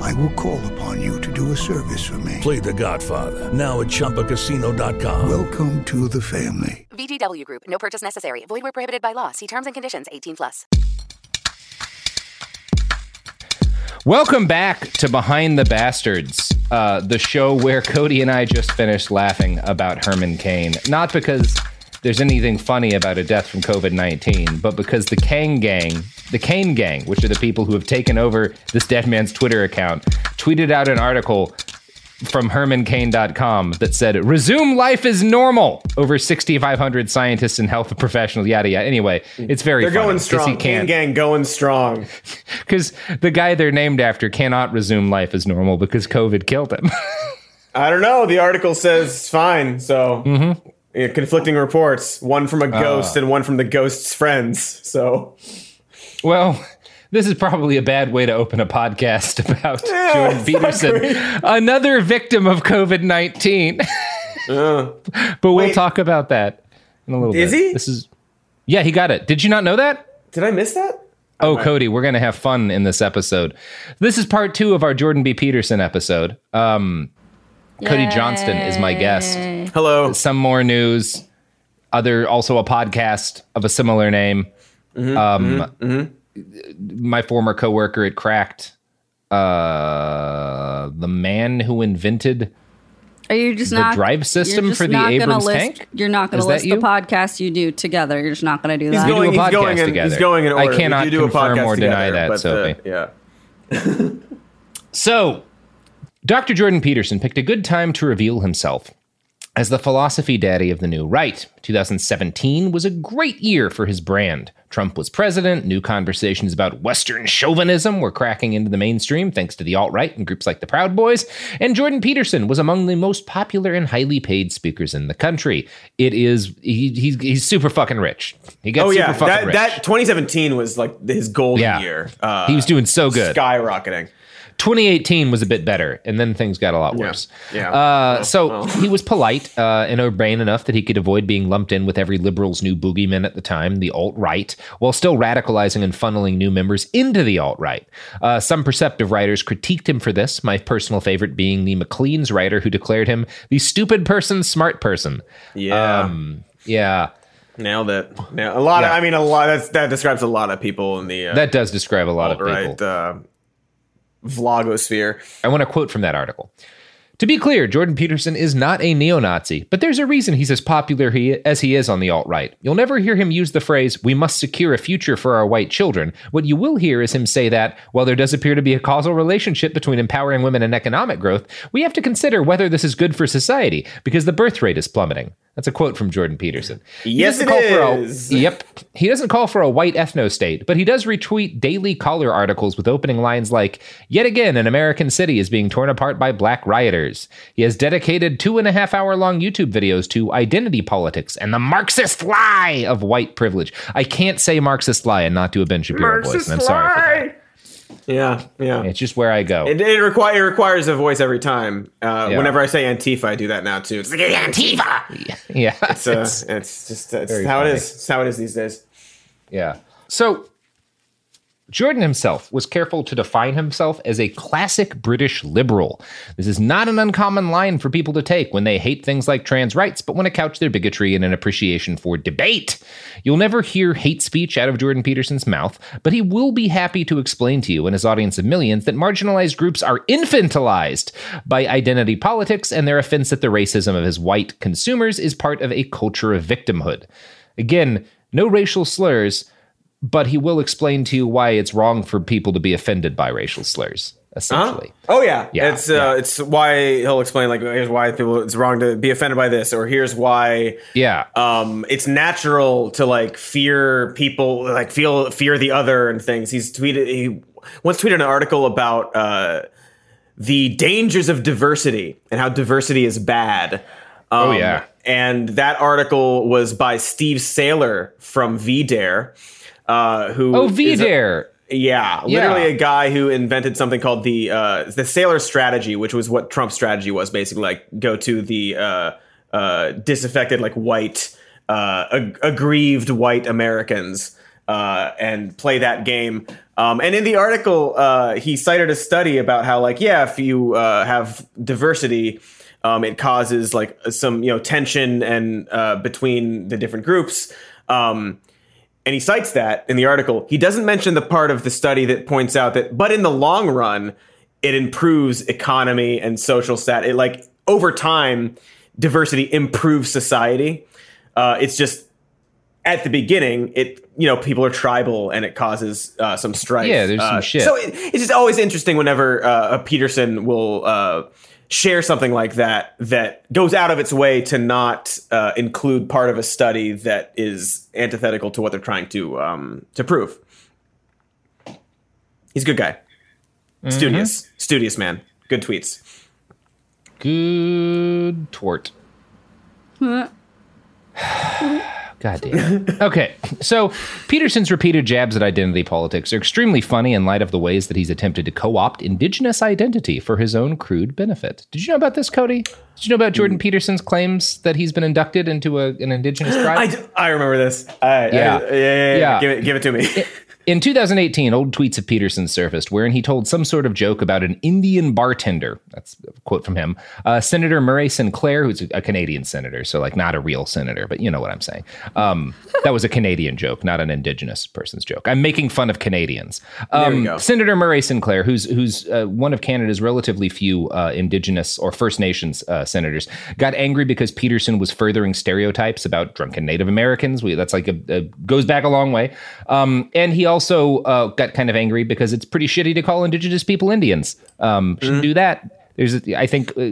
I will call upon you to do a service for me. Play The Godfather now at ChumbaCasino.com. Welcome to the family. VGW Group. No purchase necessary. Void where prohibited by law. See terms and conditions. 18 plus. Welcome back to Behind the Bastards, uh, the show where Cody and I just finished laughing about Herman Cain. Not because there's anything funny about a death from COVID 19, but because the Kang Gang, the Cain Gang, which are the people who have taken over this dead man's Twitter account, tweeted out an article from hermancain.com that said, Resume life as normal. Over 6,500 scientists and health professionals, yada, yada. Anyway, it's very They're funny going strong. He Gang gang going strong. because the guy they're named after cannot resume life as normal because COVID killed him. I don't know. The article says it's fine. So Mm-hmm. conflicting reports. One from a Uh. ghost and one from the ghost's friends. So well, this is probably a bad way to open a podcast about Yeah, Jordan Peterson, another victim of COVID 19. uh, but we'll Wait. talk about that in a little Is bit. he? This is, yeah, he got it. Did you not know that? did I miss that? Oh, Cody, we're going to have fun in this episode. This is part two of our Jordan B. Peterson episode. Um, Cody Johnston is my guest. Hello. Some more news. Other, also a podcast of a similar name. Mm-hmm, um, My former coworker at Cracked, uh, the man who invented Are you just the not drive system for the Abrams list, tank? You're not going to that list you? the podcast you do together. You're just not going to do He's that. We do going. a He's podcast going in. together. He's going in I cannot do do a confirm podcast or deny together, that, but, Sophie. uh, yeah. So, Dr. Jordan Peterson picked a good time to reveal himself as the philosophy daddy of the new right. 2017 was a great year for his brand. Trump was president, new conversations about Western chauvinism were cracking into the mainstream thanks to the alt right and groups like the Proud Boys, and Jordan Peterson was among the most popular and highly paid speakers in the country. It is, he, he's, he's super fucking rich. He got Oh super yeah, fucking that, rich. that 2017 was like his golden Yeah. year. Uh, he was doing so good. skyrocketing. 2018 was a bit better, and then things got a lot worse. Yeah. Uh, so he was polite uh, and urbane enough that he could avoid being lumped in with every liberal's new boogeyman at the time, the alt right, while still radicalizing and funneling new members into the alt right. Uh, some perceptive writers critiqued him for this. My personal favorite being the Maclean's writer who declared him the stupid person, smart person. Yeah. Um, yeah, Nailed it. Now, a lot of, I mean, a lot. That's, that describes a lot of people in the uh, that does describe a lot of people. right uh, vlogosphere. I want to quote from that article. To be clear, Jordan Peterson is not a neo Nazi, but there's a reason he's as popular he, as he is on the alt right. You'll never hear him use the phrase, we must secure a future for our white children. What you will hear is him say that, while there does appear to be a causal relationship between empowering women and economic growth, we have to consider whether this is good for society, because the birth rate is plummeting. That's a quote from Jordan Peterson. He Yes, it call for a- yep. He doesn't call for a white ethno state, but he does retweet Daily Caller articles with opening lines like, Yet again, an American city is being torn apart by black rioters. He has dedicated two and a half hour long YouTube videos to identity politics and the Marxist lie of white privilege. I can't say Marxist lie and not do a Ben Shapiro voice, and I'm sorry for that. Yeah, yeah. It's just where I go. It, it, require, it requires a voice every time. Uh, Yeah. Whenever I say Antifa, I do that now too. It's like Antifa. yeah. It's, uh, it's, just uh, it's how funny. it is. It's how it is these days. Yeah. So Jordan himself was careful to define himself as a classic British liberal. This is not an uncommon line for people to take when they hate things like trans rights, but want to couch their bigotry in an appreciation for debate. You'll never hear hate speech out of Jordan Peterson's mouth, but he will be happy to explain to you and his audience of millions that marginalized groups are infantilized by identity politics, and their offense at the racism of his white consumers is part of a culture of victimhood. Again, no racial slurs, but he will explain to you why it's wrong for people to be offended by racial slurs, essentially. Oh yeah, Yeah, It's uh, it's why he'll explain like here's why people it's wrong to be offended by this, or here's why Yeah. um it's natural to like fear people, like feel fear the other and things. He's tweeted he once tweeted an article about uh the dangers of diversity and how diversity is bad. Oh, Um, yeah. and that article was by Steve Sailer from VDare, uh, who Oh, VDare. yeah, Yeah. literally a guy who invented something called the uh, the Sailer strategy, which was what Trump's strategy was basically like go to the uh, uh, disaffected like white uh, ag- aggrieved white Americans uh, and play that game. Um, and in the article, uh, he cited a study about how like yeah, if you uh, have diversity. Um, it causes like some you know tension and uh, between the different groups. Um, and he cites that in the article. He doesn't mention the part of the study that points out that, but in the long run, it improves economy and social stat. It like over time, diversity improves society. Uh, it's just at the beginning, it you know people are tribal and it causes uh, some strife. Yeah, there's some Uh, shit. So it, it's just always interesting whenever uh, a Peterson will. Share something like that that goes out of its way to not uh, include part of a study that is antithetical to what they're trying to um, to prove. He's a good guy, studious, studious man. Good tweets. Good tort. God damn. it. Okay, so Peterson's repeated jabs at identity politics are extremely funny in light of the ways that he's attempted to co opt indigenous identity for his own crude benefit. Did you know about this, Cody? Did you know about Jordan Peterson's claims that he's been inducted into a, an indigenous tribe? I remember this. I, Yeah. I- yeah, yeah, yeah, Yeah. Give it, give it to me. In 2018, old tweets of Peterson surfaced wherein he told some sort of joke about an Indian bartender. That's a quote from him. Uh, senator Murray Sinclair, who's a Canadian senator, so like not a real senator, but you know what I'm saying. Um, that was a Canadian joke, not an indigenous person's joke. I'm making fun of Canadians. Um. Senator Murray Sinclair, who's who's uh, one of Canada's relatively few uh, Indigenous or First Nations uh, senators, got angry because Peterson was furthering stereotypes about drunken Native Americans. We, that's like a, a goes back a long way. Um, and he also uh, got kind of angry because it's pretty shitty to call Indigenous people Indians. Um, shouldn't do that. There's, I think, uh,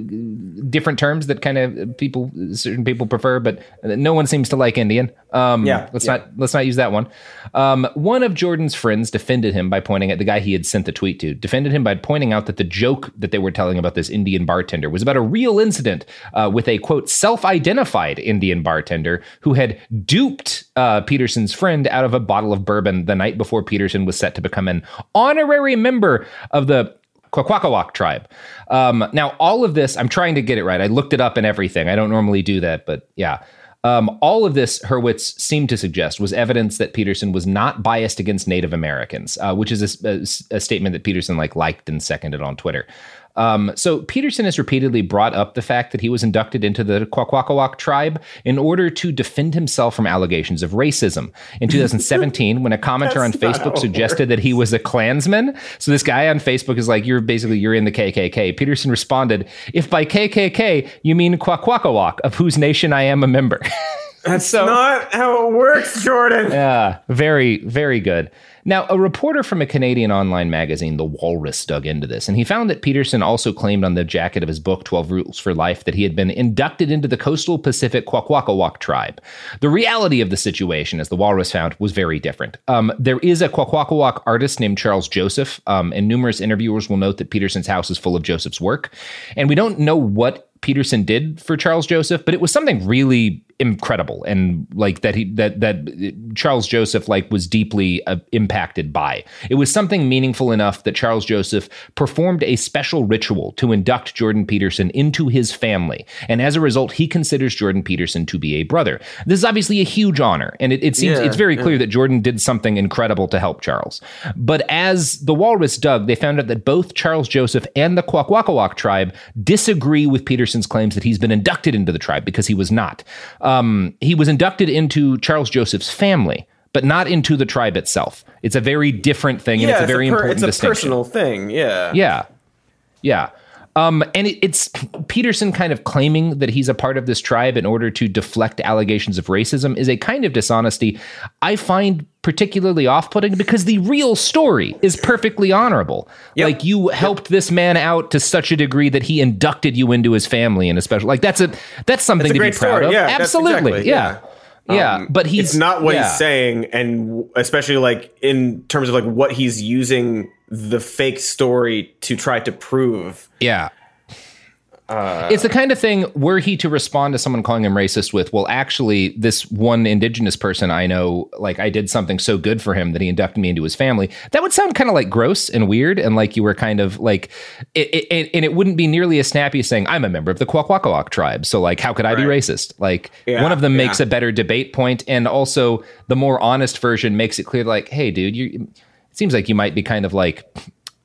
different terms that kind of people, certain people prefer, but no one seems to like Indian. Um, Yeah, let's yeah. not let's not use that one. Um, one of Jordan's friends defended him by pointing at the guy he had sent the tweet to. Defended him by pointing out that the joke that they were telling about this Indian bartender was about a real incident uh, with a quote self-identified Indian bartender who had duped uh, Peterson's friend out of a bottle of bourbon the night before Peterson was set to become an honorary member of the Kwakwaka'wakw tribe. Um, now, all of this, I'm trying to get it right. I looked it up and everything. I don't normally do that, but yeah. Um, all of this, Hurwitz seemed to suggest, was evidence that Peterson was not biased against Native Americans, uh, which is a, a- a statement that Peterson like liked and seconded on Twitter. Um, so Peterson has repeatedly brought up the fact that he was inducted into the Kwakwaka'wakw tribe in order to defend himself from allegations of racism. In 2017, when a commenter on That's not how Facebook suggested that he was a Klansman, so this guy on Facebook is like, "You're basically you're in the KKK." Peterson responded, "If by KKK you mean Kwakwaka'wakw, of whose nation I am a member." That's not how it works, Jordan. Yeah, very, very good. Now, a reporter from a Canadian online magazine, The Walrus, dug into this, and he found that Peterson also claimed on the jacket of his book, 12 Rules for Life, that he had been inducted into the coastal Pacific Kwakwaka'wakw tribe. The reality of the situation, as The Walrus found, was very different. Um, there is a Kwakwaka'wakw artist named Charles Joseph, um, and numerous interviewers will note that Peterson's house is full of Joseph's work. And we don't know what Peterson did for Charles Joseph, but it was something really incredible and like that he that that Charles Joseph like was deeply uh, impacted by. It was something meaningful enough that Charles Joseph performed a special ritual to induct Jordan Peterson into his family, and as a result, he considers Jordan Peterson to be a brother. This is obviously a huge honor, and it, it seems Yeah, it's very yeah. clear that Jordan did something incredible to help Charles. But as the Walrus dug, they found out that both Charles Joseph and the Kwakwaka'wakw tribe disagree with Peterson's claims that he's been inducted into the tribe because he was not. Um, he was inducted into Charles Joseph's family, but not into the tribe itself. It's a very different thing, and yeah, it's a very per- important It's a distinction. personal thing. Yeah. Yeah. Yeah. Um, and it, it's Peterson kind of claiming that he's a part of this tribe in order to deflect allegations of racism is a kind of dishonesty I find particularly off putting because the real story is perfectly honorable. Like you helped this man out to such a degree that he inducted you into his family in a special like that's a that's something It's a to be proud story. of. Yeah, Absolutely. exactly- yeah. Yeah. Um, but he's it's not what yeah. he's saying, and especially like in terms of like what he's using the fake story to try to prove. Yeah. Uh, it's the kind of thing were he to respond to someone calling him racist with, well, actually, this one indigenous person I know, like I did something so good for him that he inducted me into his family. That would sound kind of like gross and weird, and like you were kind of like, it, it, and it wouldn't be nearly as snappy as saying I'm a member of the Kwakwaka'wakw tribe. So like, how could I be racist? Like Yeah, one of them makes a better debate point, and also the more honest version makes it clear, like, hey, dude, you. It seems like you might be kind of like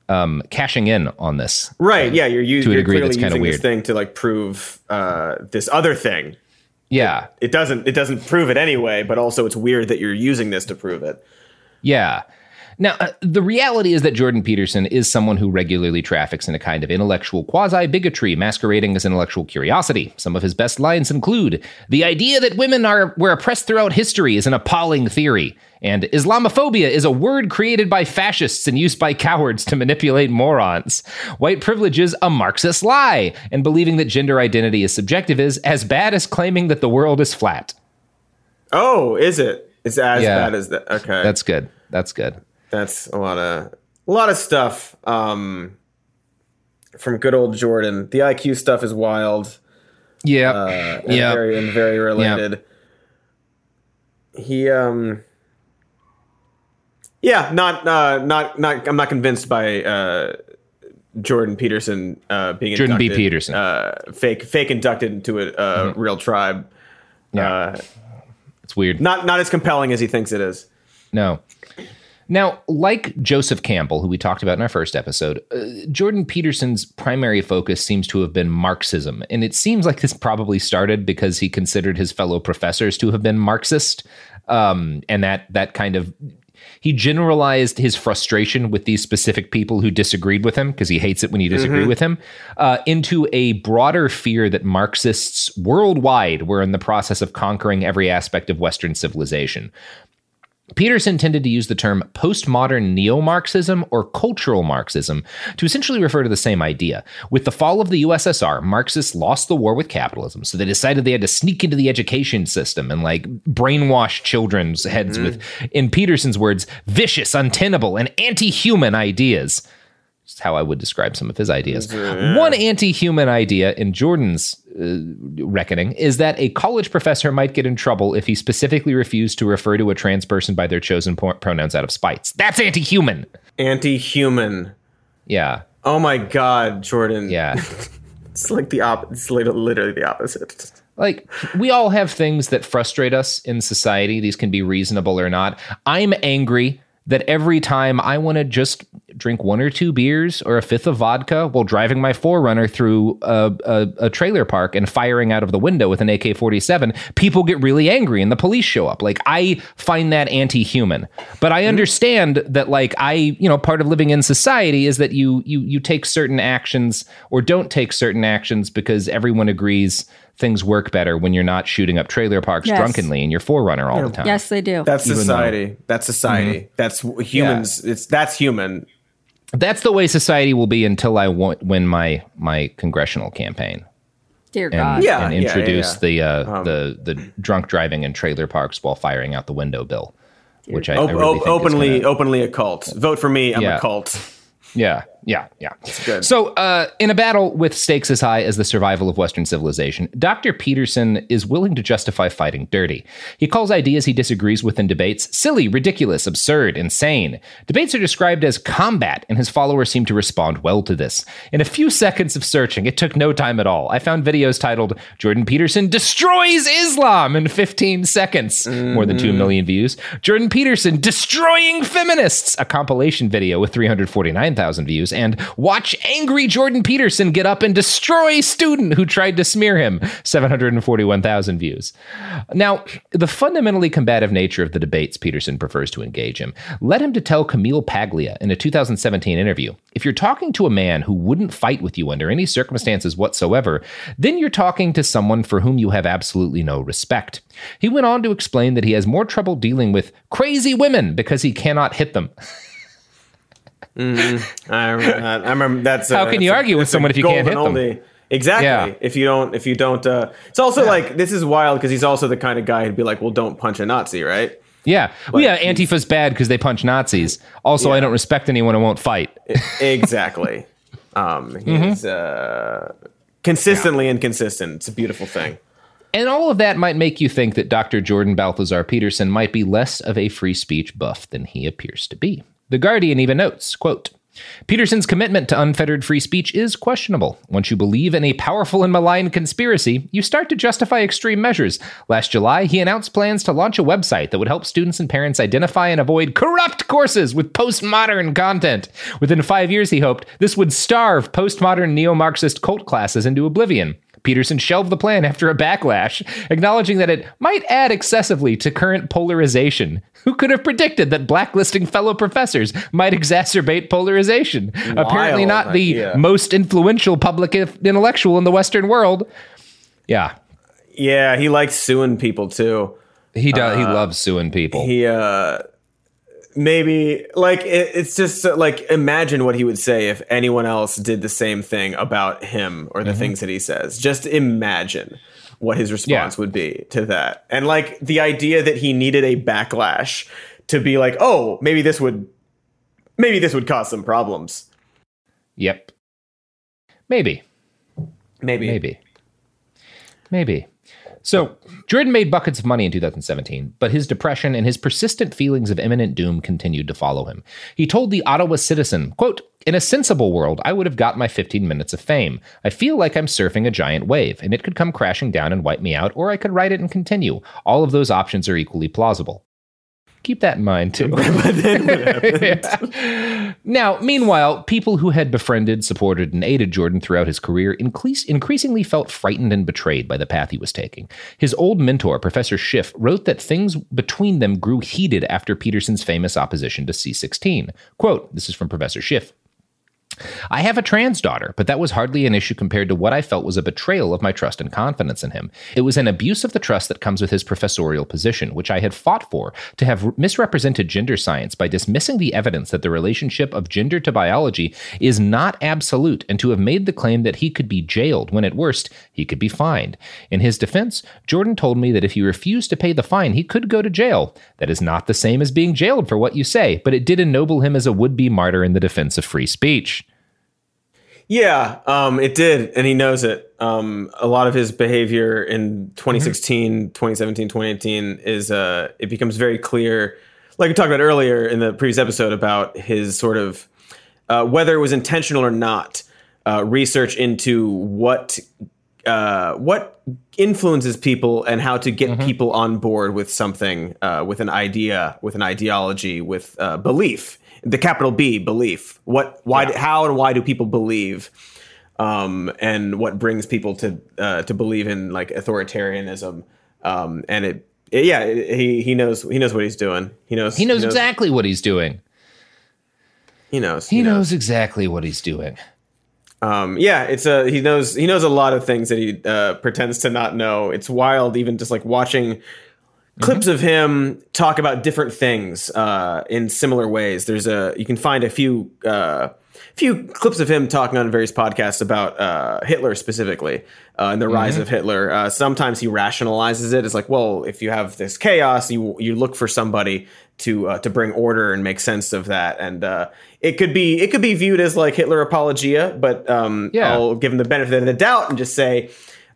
um, cashing in on this. Right? Yeah, you're, u- To a you're degree clearly that's using this weird. thing to like prove uh, this other thing. Yeah. It doesn't. It doesn't prove it anyway, but also it's weird that you're using this to prove it. Yeah. Now, uh, the reality is that Jordan Peterson is someone who regularly traffics in a kind of intellectual quasi bigotry masquerading as intellectual curiosity. Some of his best lines include The idea that women are were oppressed throughout history is an appalling theory. And Islamophobia is a word created by fascists and used by cowards to manipulate morons. White privilege is a Marxist lie, and believing that gender identity is subjective is as bad as claiming that the world is flat. Oh, is it? It's as Yeah. bad as that. Okay, That's good. That's good. That's a lot of a lot of stuff um, from good old Jordan. The IQ stuff is wild. Yeah. uh, Yeah. very and very related. He um yeah, not uh not not I'm not convinced by uh Jordan Peterson uh being Jordan B. Peterson. uh fake fake inducted into a uh, real tribe. Yeah. Uh It's weird. not not as compelling as he thinks it is. No. Now, like Joseph Campbell, who we talked about in our first episode, uh, Jordan Peterson's primary focus seems to have been Marxism. And it seems like this probably started because he considered his fellow professors to have been Marxist. Um, and that, that kind of, he generalized his frustration with these specific people who disagreed with him, because he hates it when you disagree Mhm. with him, uh, into a broader fear that Marxists worldwide were in the process of conquering every aspect of Western civilization. Peterson tended to use the term postmodern neo Marxism or cultural Marxism to essentially refer to the same idea. With the fall of the USSR, Marxists lost the war with capitalism, so they decided they had to sneak into the education system and like brainwash children's heads mm-hmm. with, in Peterson's words, vicious, untenable, and anti human ideas. That's how I would describe some of his ideas. One anti human idea in Jordan's uh, reckoning is that a college professor might get in trouble if he specifically refused to refer to a trans person by their chosen pronouns out of spite. That's anti human. Anti human. Yeah. Oh my god, Jordan. Yeah. it's like the op it's literally the opposite. Like, we all have things that frustrate us in society. These can be reasonable or not. I'm angry that every time I want to just drink one or two beers or a fifth of vodka while driving my Forerunner through a, a, a trailer park and firing out of the window with an AK 47, people get really angry and the police show up. Like, I find that anti human. But I understand that, like, I, you know, part of living in society is that you, you, you take certain actions or don't take certain actions because everyone agrees things work better when you're not shooting up trailer parks Yes. drunkenly in your Forerunner all the time. Yes, they do. That's Even though- society. That's society. That's humans. It's that's human. That's the way society will be until I wa- win my my congressional campaign. Dear and, God. Yeah, and yeah, yeah, introduce yeah. the uh, the the drunk driving in trailer parks while firing out the window bill, which I, I really op- think is openly, gonna- openly a cult. Vote for me. I'm Yeah. a cult. Yeah, yeah, yeah. good. So, uh, in a battle with stakes as high as the survival of Western civilization, Dr. Peterson is willing to justify fighting dirty. He calls ideas he disagrees with in debates silly, ridiculous, absurd, insane. Debates are described as combat, and his followers seem to respond well to this. In a few seconds of searching, it took no time at all. I found videos titled Jordan Peterson Destroys Islam in 15 seconds, more than 2 million views. Jordan Peterson Destroying Feminists, a compilation video with 349,000 views, and Watch Angry Jordan Peterson Get Up and Destroy Student Who Tried to Smear Him, 741,000 views. Now, the fundamentally combative nature of the debates Peterson prefers to engage in led him to tell Camille Paglia in a 2017 interview if you're talking to a man who wouldn't fight with you under any circumstances whatsoever, then you're talking to someone for whom you have absolutely no respect. He went on to explain that he has more trouble dealing with crazy women because he cannot hit them. I remember, that. I remember that's. How a- can you a- argue with someone if you can't hit them? oldie. Exactly. Yeah. If you don't, if you don't, uh, it's also like this is wild because he's also the kind of guy who'd be like, "Well, don't punch a Nazi," right? Yeah. Well, yeah, Antifa's bad because they punch Nazis. Also, I don't respect anyone who won't fight. exactly. Um, he's uh, consistently inconsistent. It's a beautiful thing. And all of that might make you think that Dr. Jordan Balthazar Peterson might be less of a free speech buff than he appears to be. The Guardian even notes, quote, Peterson's commitment to unfettered free speech is questionable. Once you believe in a powerful and malign conspiracy, you start to justify extreme measures. Last July, he announced plans to launch a website that would help students and parents identify and avoid corrupt courses with postmodern content. Within five years, he hoped, this would starve postmodern neo Marxist cult classes into oblivion. Peterson shelved the plan after a backlash, acknowledging that it might add excessively to current polarization. Who could have predicted that blacklisting fellow professors might exacerbate polarization? Apparently, Wild not the most influential public intellectual in the Western world. Yeah, Yeah, he likes suing people too. he does. he loves suing people. He uh, maybe like it, it's just uh, like imagine what he would say if anyone else did the same thing about him or the Mm-hmm. things that he says. Just imagine what his response Yeah. would be to that, and like the idea that he needed a backlash to be like, oh, maybe this would, maybe this would cause some problems. yep. Maybe. Maybe, Maybe. Maybe. So, Jordan made buckets of money in 2017, but his depression and his persistent feelings of imminent doom continued to follow him. He told the Ottawa Citizen, quote, in a sensible world, I would have got my 15 minutes of fame. I feel like I'm surfing a giant wave, and it could come crashing down and wipe me out, or I could ride it and continue. All of those options are equally plausible. Keep that in mind, too. Yeah. Now, meanwhile, people who had befriended, supported, and aided Jordan throughout his career increase, increasingly felt frightened and betrayed by the path he was taking. His old mentor, Professor Schiff, wrote that things between them grew heated after Peterson's famous opposition to C16. Quote, this is from Professor Schiff. I have a trans daughter, but that was hardly an issue compared to what I felt was a betrayal of my trust and confidence in him. It was an abuse of the trust that comes with his professorial position, which I had fought for, to have misrepresented gender science by dismissing the evidence that the relationship of gender to biology is not absolute, and to have made the claim that he could be jailed when at worst he could be fined. In his defense, Jordan told me that if he refused to pay the fine, he could go to jail. That is not the same as being jailed for what you say, but it did ennoble him as a would be martyr in the defense of free speech. Yeah, um, it did, and he knows it. Um, a lot of his behavior in 2016, 2017, 2018 is uh, it becomes very clear, like we talked about earlier in the previous episode about his sort of uh, whether it was intentional or not. Uh, research into what uh, what influences people and how to get people on board with something, uh, with an idea, with an ideology, with uh, belief. The capital B, belief. What, why, how, and why do people believe? Um, and what brings people to uh, to believe in like authoritarianism? Um, and it, it- yeah, it- he he knows he knows what he's doing. He knows He knows exactly what he's doing. He knows. He knows exactly what he's doing. Um, yeah, it's a he knows he knows a lot of things that he uh, pretends to not know. It's wild, even just like watching clips of him talk about different things uh, in similar ways. There's a you can find a few uh, few clips of him talking on various podcasts about uh, Hitler specifically uh, and the rise Mhm. of Hitler. Uh, sometimes he rationalizes it as like, well, if you have this chaos, you you look for somebody to uh, to bring order and make sense of that, and uh, it could be it could be viewed as like Hitler apologia, but um, Yeah. I'll give him the benefit of the doubt and just say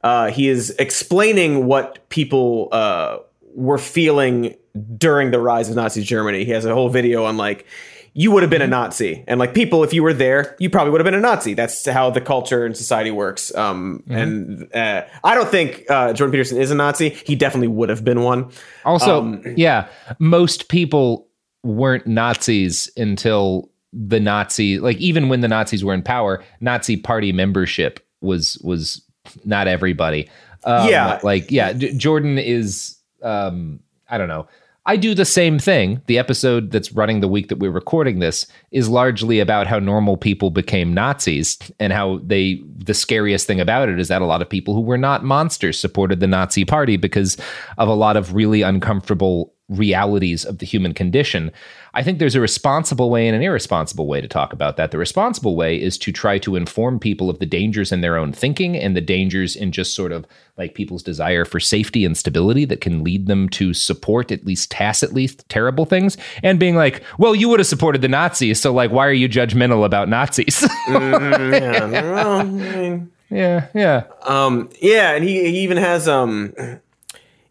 uh, he is explaining what people uh, were feeling during the rise of Nazi Germany. He has a whole video on like you would have been a Nazi, and like people, if you were there, you probably would have been a Nazi. That's how the culture and society works. Um, And uh, I don't think uh, Jordan Peterson is a Nazi. He definitely would have been one. Also, Um, yeah, most people weren't Nazis until the Nazi, like even when the Nazis were in power, Nazi party membership was was not everybody. Um, Yeah. like yeah, J- Jordan is. Um, I don't know. I do the same thing. The episode that's running the week that we're recording this is largely about how normal people became Nazis and how they, the scariest thing about it is that a lot of people who were not monsters supported the Nazi party because of a lot of really uncomfortable realities of the human condition. I think there's a responsible way and an irresponsible way to talk about that. The responsible way is to try to inform people of the dangers in their own thinking and the dangers in just sort of like people's desire for safety and stability that can lead them to support at least tacitly terrible things and being like, well, you would have supported the Nazis, so like why are you judgmental about Nazis? Mm, yeah, well, I mean, yeah, yeah. Um, yeah, and he, he even has um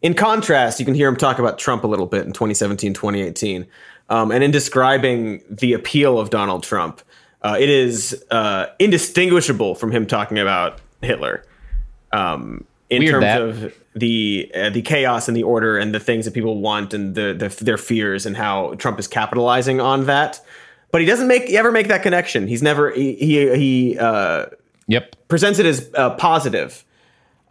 in contrast, you can hear him talk about Trump a little bit in 2017, 2018. Um, and in describing the appeal of Donald Trump, uh, it is uh, indistinguishable from him talking about Hitler. Um, in Weird terms that. of the uh, the chaos and the order and the things that people want and the, the their fears and how Trump is capitalizing on that. But he doesn't make ever make that connection. He's never he he, he uh, yep presents it as uh, positive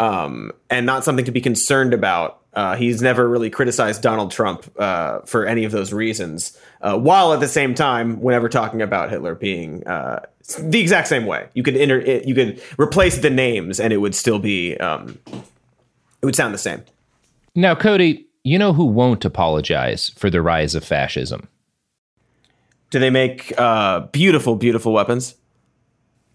um, and not something to be concerned about. Uh, he's never really criticized Donald Trump uh, for any of those reasons, uh, while at the same time, whenever talking about Hitler being uh, the exact same way, you could enter, it, you could replace the names, and it would still be, um, it would sound the same. Now, Cody, you know who won't apologize for the rise of fascism? Do they make uh, beautiful, beautiful weapons?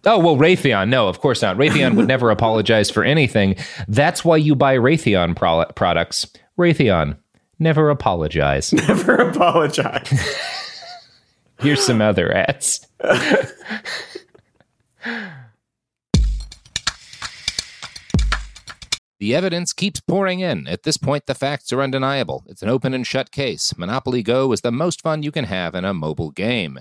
Oh, well, Raytheon. No, of course not. Raytheon would never apologize for anything. That's why you buy Raytheon pro- products. Raytheon, never apologize. Never apologize. Here's some other ads. The evidence keeps pouring in. At this point, the facts are undeniable. It's an open and shut case. Monopoly Go is the most fun you can have in a mobile game.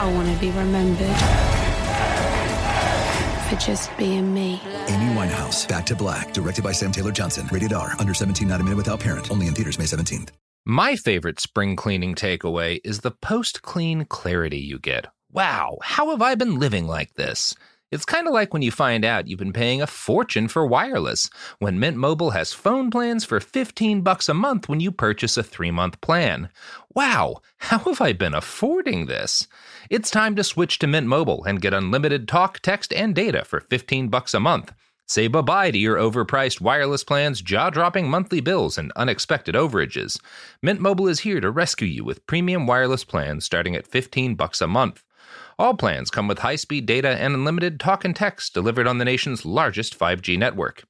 I want to be remembered for just being me. Amy Winehouse, Back to Black, directed by Sam Taylor Johnson. Rated R, under 17, not a minute without parent. Only in theaters May 17th. My favorite spring cleaning takeaway is the post clean clarity you get. Wow, how have I been living like this? It's kind of like when you find out you've been paying a fortune for wireless, when Mint Mobile has phone plans for 15 bucks a month when you purchase a 3-month plan. Wow, how have I been affording this? It's time to switch to Mint Mobile and get unlimited talk, text, and data for 15 bucks a month. Say bye-bye to your overpriced wireless plans, jaw-dropping monthly bills, and unexpected overages. Mint Mobile is here to rescue you with premium wireless plans starting at 15 bucks a month. All plans come with high speed data and unlimited talk and text delivered on the nation's largest 5G network.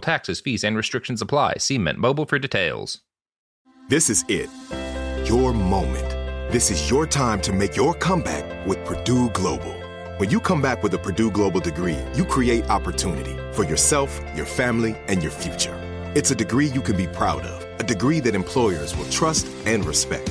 taxes, fees and restrictions apply. See Mint Mobile for details. This is it. Your moment. This is your time to make your comeback with Purdue Global. When you come back with a Purdue Global degree, you create opportunity for yourself, your family, and your future. It's a degree you can be proud of, a degree that employers will trust and respect.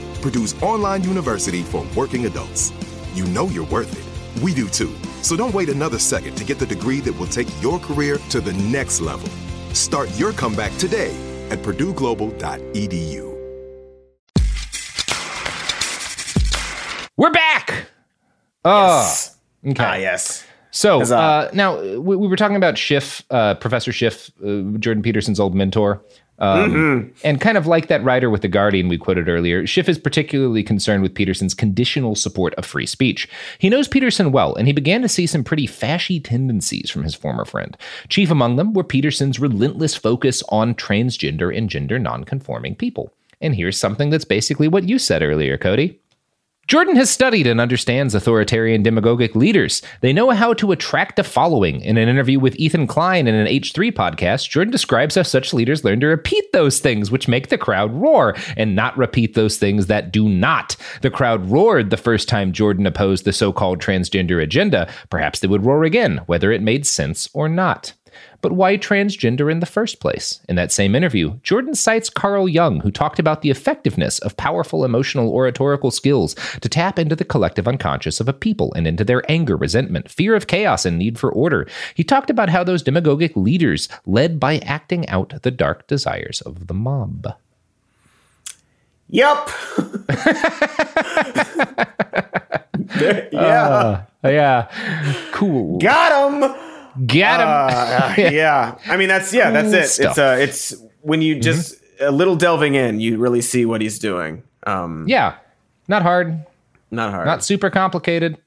Purdue's online university for working adults. You know you're worth it. We do too. So don't wait another second to get the degree that will take your career to the next level. Start your comeback today at purdueglobal.edu. We're back. Oh, Yes. okay. Ah, yes. So Huzzah. uh, now we, we were talking about Schiff, uh, Professor Schiff, uh, Jordan Peterson's old mentor. Um, Mm-hmm. And kind of like that writer with The Guardian we quoted earlier, Schiff is particularly concerned with Peterson's conditional support of free speech. He knows Peterson well, and he began to see some pretty fashy tendencies from his former friend. Chief among them were Peterson's relentless focus on transgender and gender nonconforming people. And here's something that's basically what you said earlier, Cody. Jordan has studied and understands authoritarian demagogic leaders. They know how to attract a following. In an interview with Ethan Klein in an H3 podcast, Jordan describes how such leaders learn to repeat those things which make the crowd roar and not repeat those things that do not. The crowd roared the first time Jordan opposed the so called transgender agenda. Perhaps they would roar again, whether it made sense or not. But why transgender in the first place? In that same interview, Jordan cites Carl Jung, who talked about the effectiveness of powerful emotional oratorical skills to tap into the collective unconscious of a people and into their anger, resentment, fear of chaos, and need for order. He talked about how those demagogic leaders led by acting out the dark desires of the mob. Yep. yeah. Uh, yeah. Cool. Got him. Get him. Uh, yeah. I mean, that's yeah. That's it. stuff. It's uh, it's when you just a little delving in, you really see what he's doing. Um, yeah. Not hard. not hard. Not super complicated.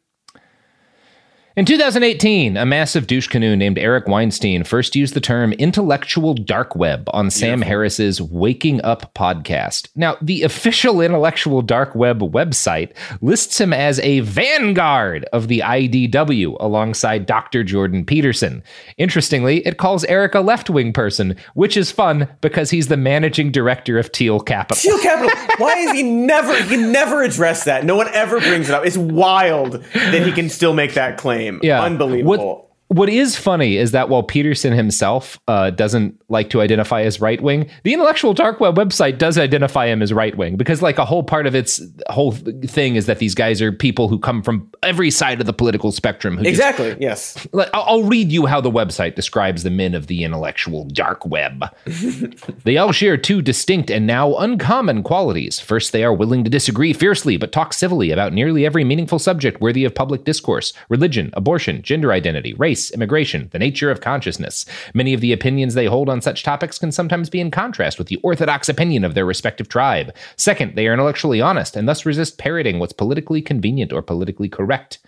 In 2018, a massive douche canoe named Eric Weinstein first used the term intellectual dark web on Sam Harris's Waking Up podcast. Now, the official intellectual dark web website lists him as a vanguard of the IDW alongside Dr. Jordan Peterson. Interestingly, it calls Eric a left wing person, which is fun because he's the managing director of Thiel Capital. Thiel Capital. Why is he never? He never addressed that. No one ever brings it up. It's wild that he can still make that claim. Yeah. Unbelievable. What, what is funny is that while Peterson himself uh, doesn't like to identify as right wing, the intellectual dark web website does identify him as right wing because, like, a whole part of its whole thing is that these guys are people who come from every side of the political spectrum. Who just- exactly. Yes. Like, I'll I'll read you how the website describes the men of the intellectual dark web. they all share two distinct and now uncommon qualities. First, they are willing to disagree fiercely but talk civilly about nearly every meaningful subject worthy of public discourse religion, abortion, gender identity, race, immigration, the nature of consciousness. Many of the opinions they hold on such topics can sometimes be in contrast with the orthodox opinion of their respective tribe. Second, they are intellectually honest and thus resist parroting what's politically convenient or politically correct.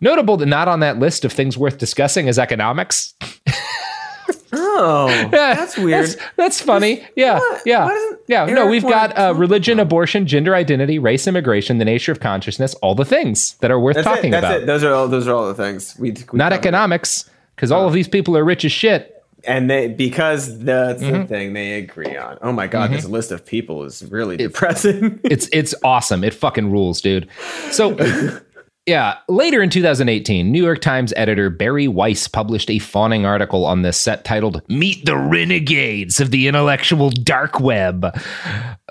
Notable that not on that list of things worth discussing is economics. Oh, yeah, that's weird. That's, that's funny. Yeah, yeah, Why doesn't yeah. No, we've got uh, talk religion, abortion, gender identity, race, immigration, the nature of consciousness, all the things that are worth That's talking it. That's about. it. Those are all. Those are all the things. We, we Not economics, because all of these people are rich as shit. and they because that's Mm-hmm. the thing they agree on. Oh my god, this list of people is really depressing. It's it's awesome. It fucking rules, dude. So Yeah. Later in 2018, New York Times editor Bari Weiss published a fawning article on this set titled Meet the Renegades of the Intellectual Dark Web.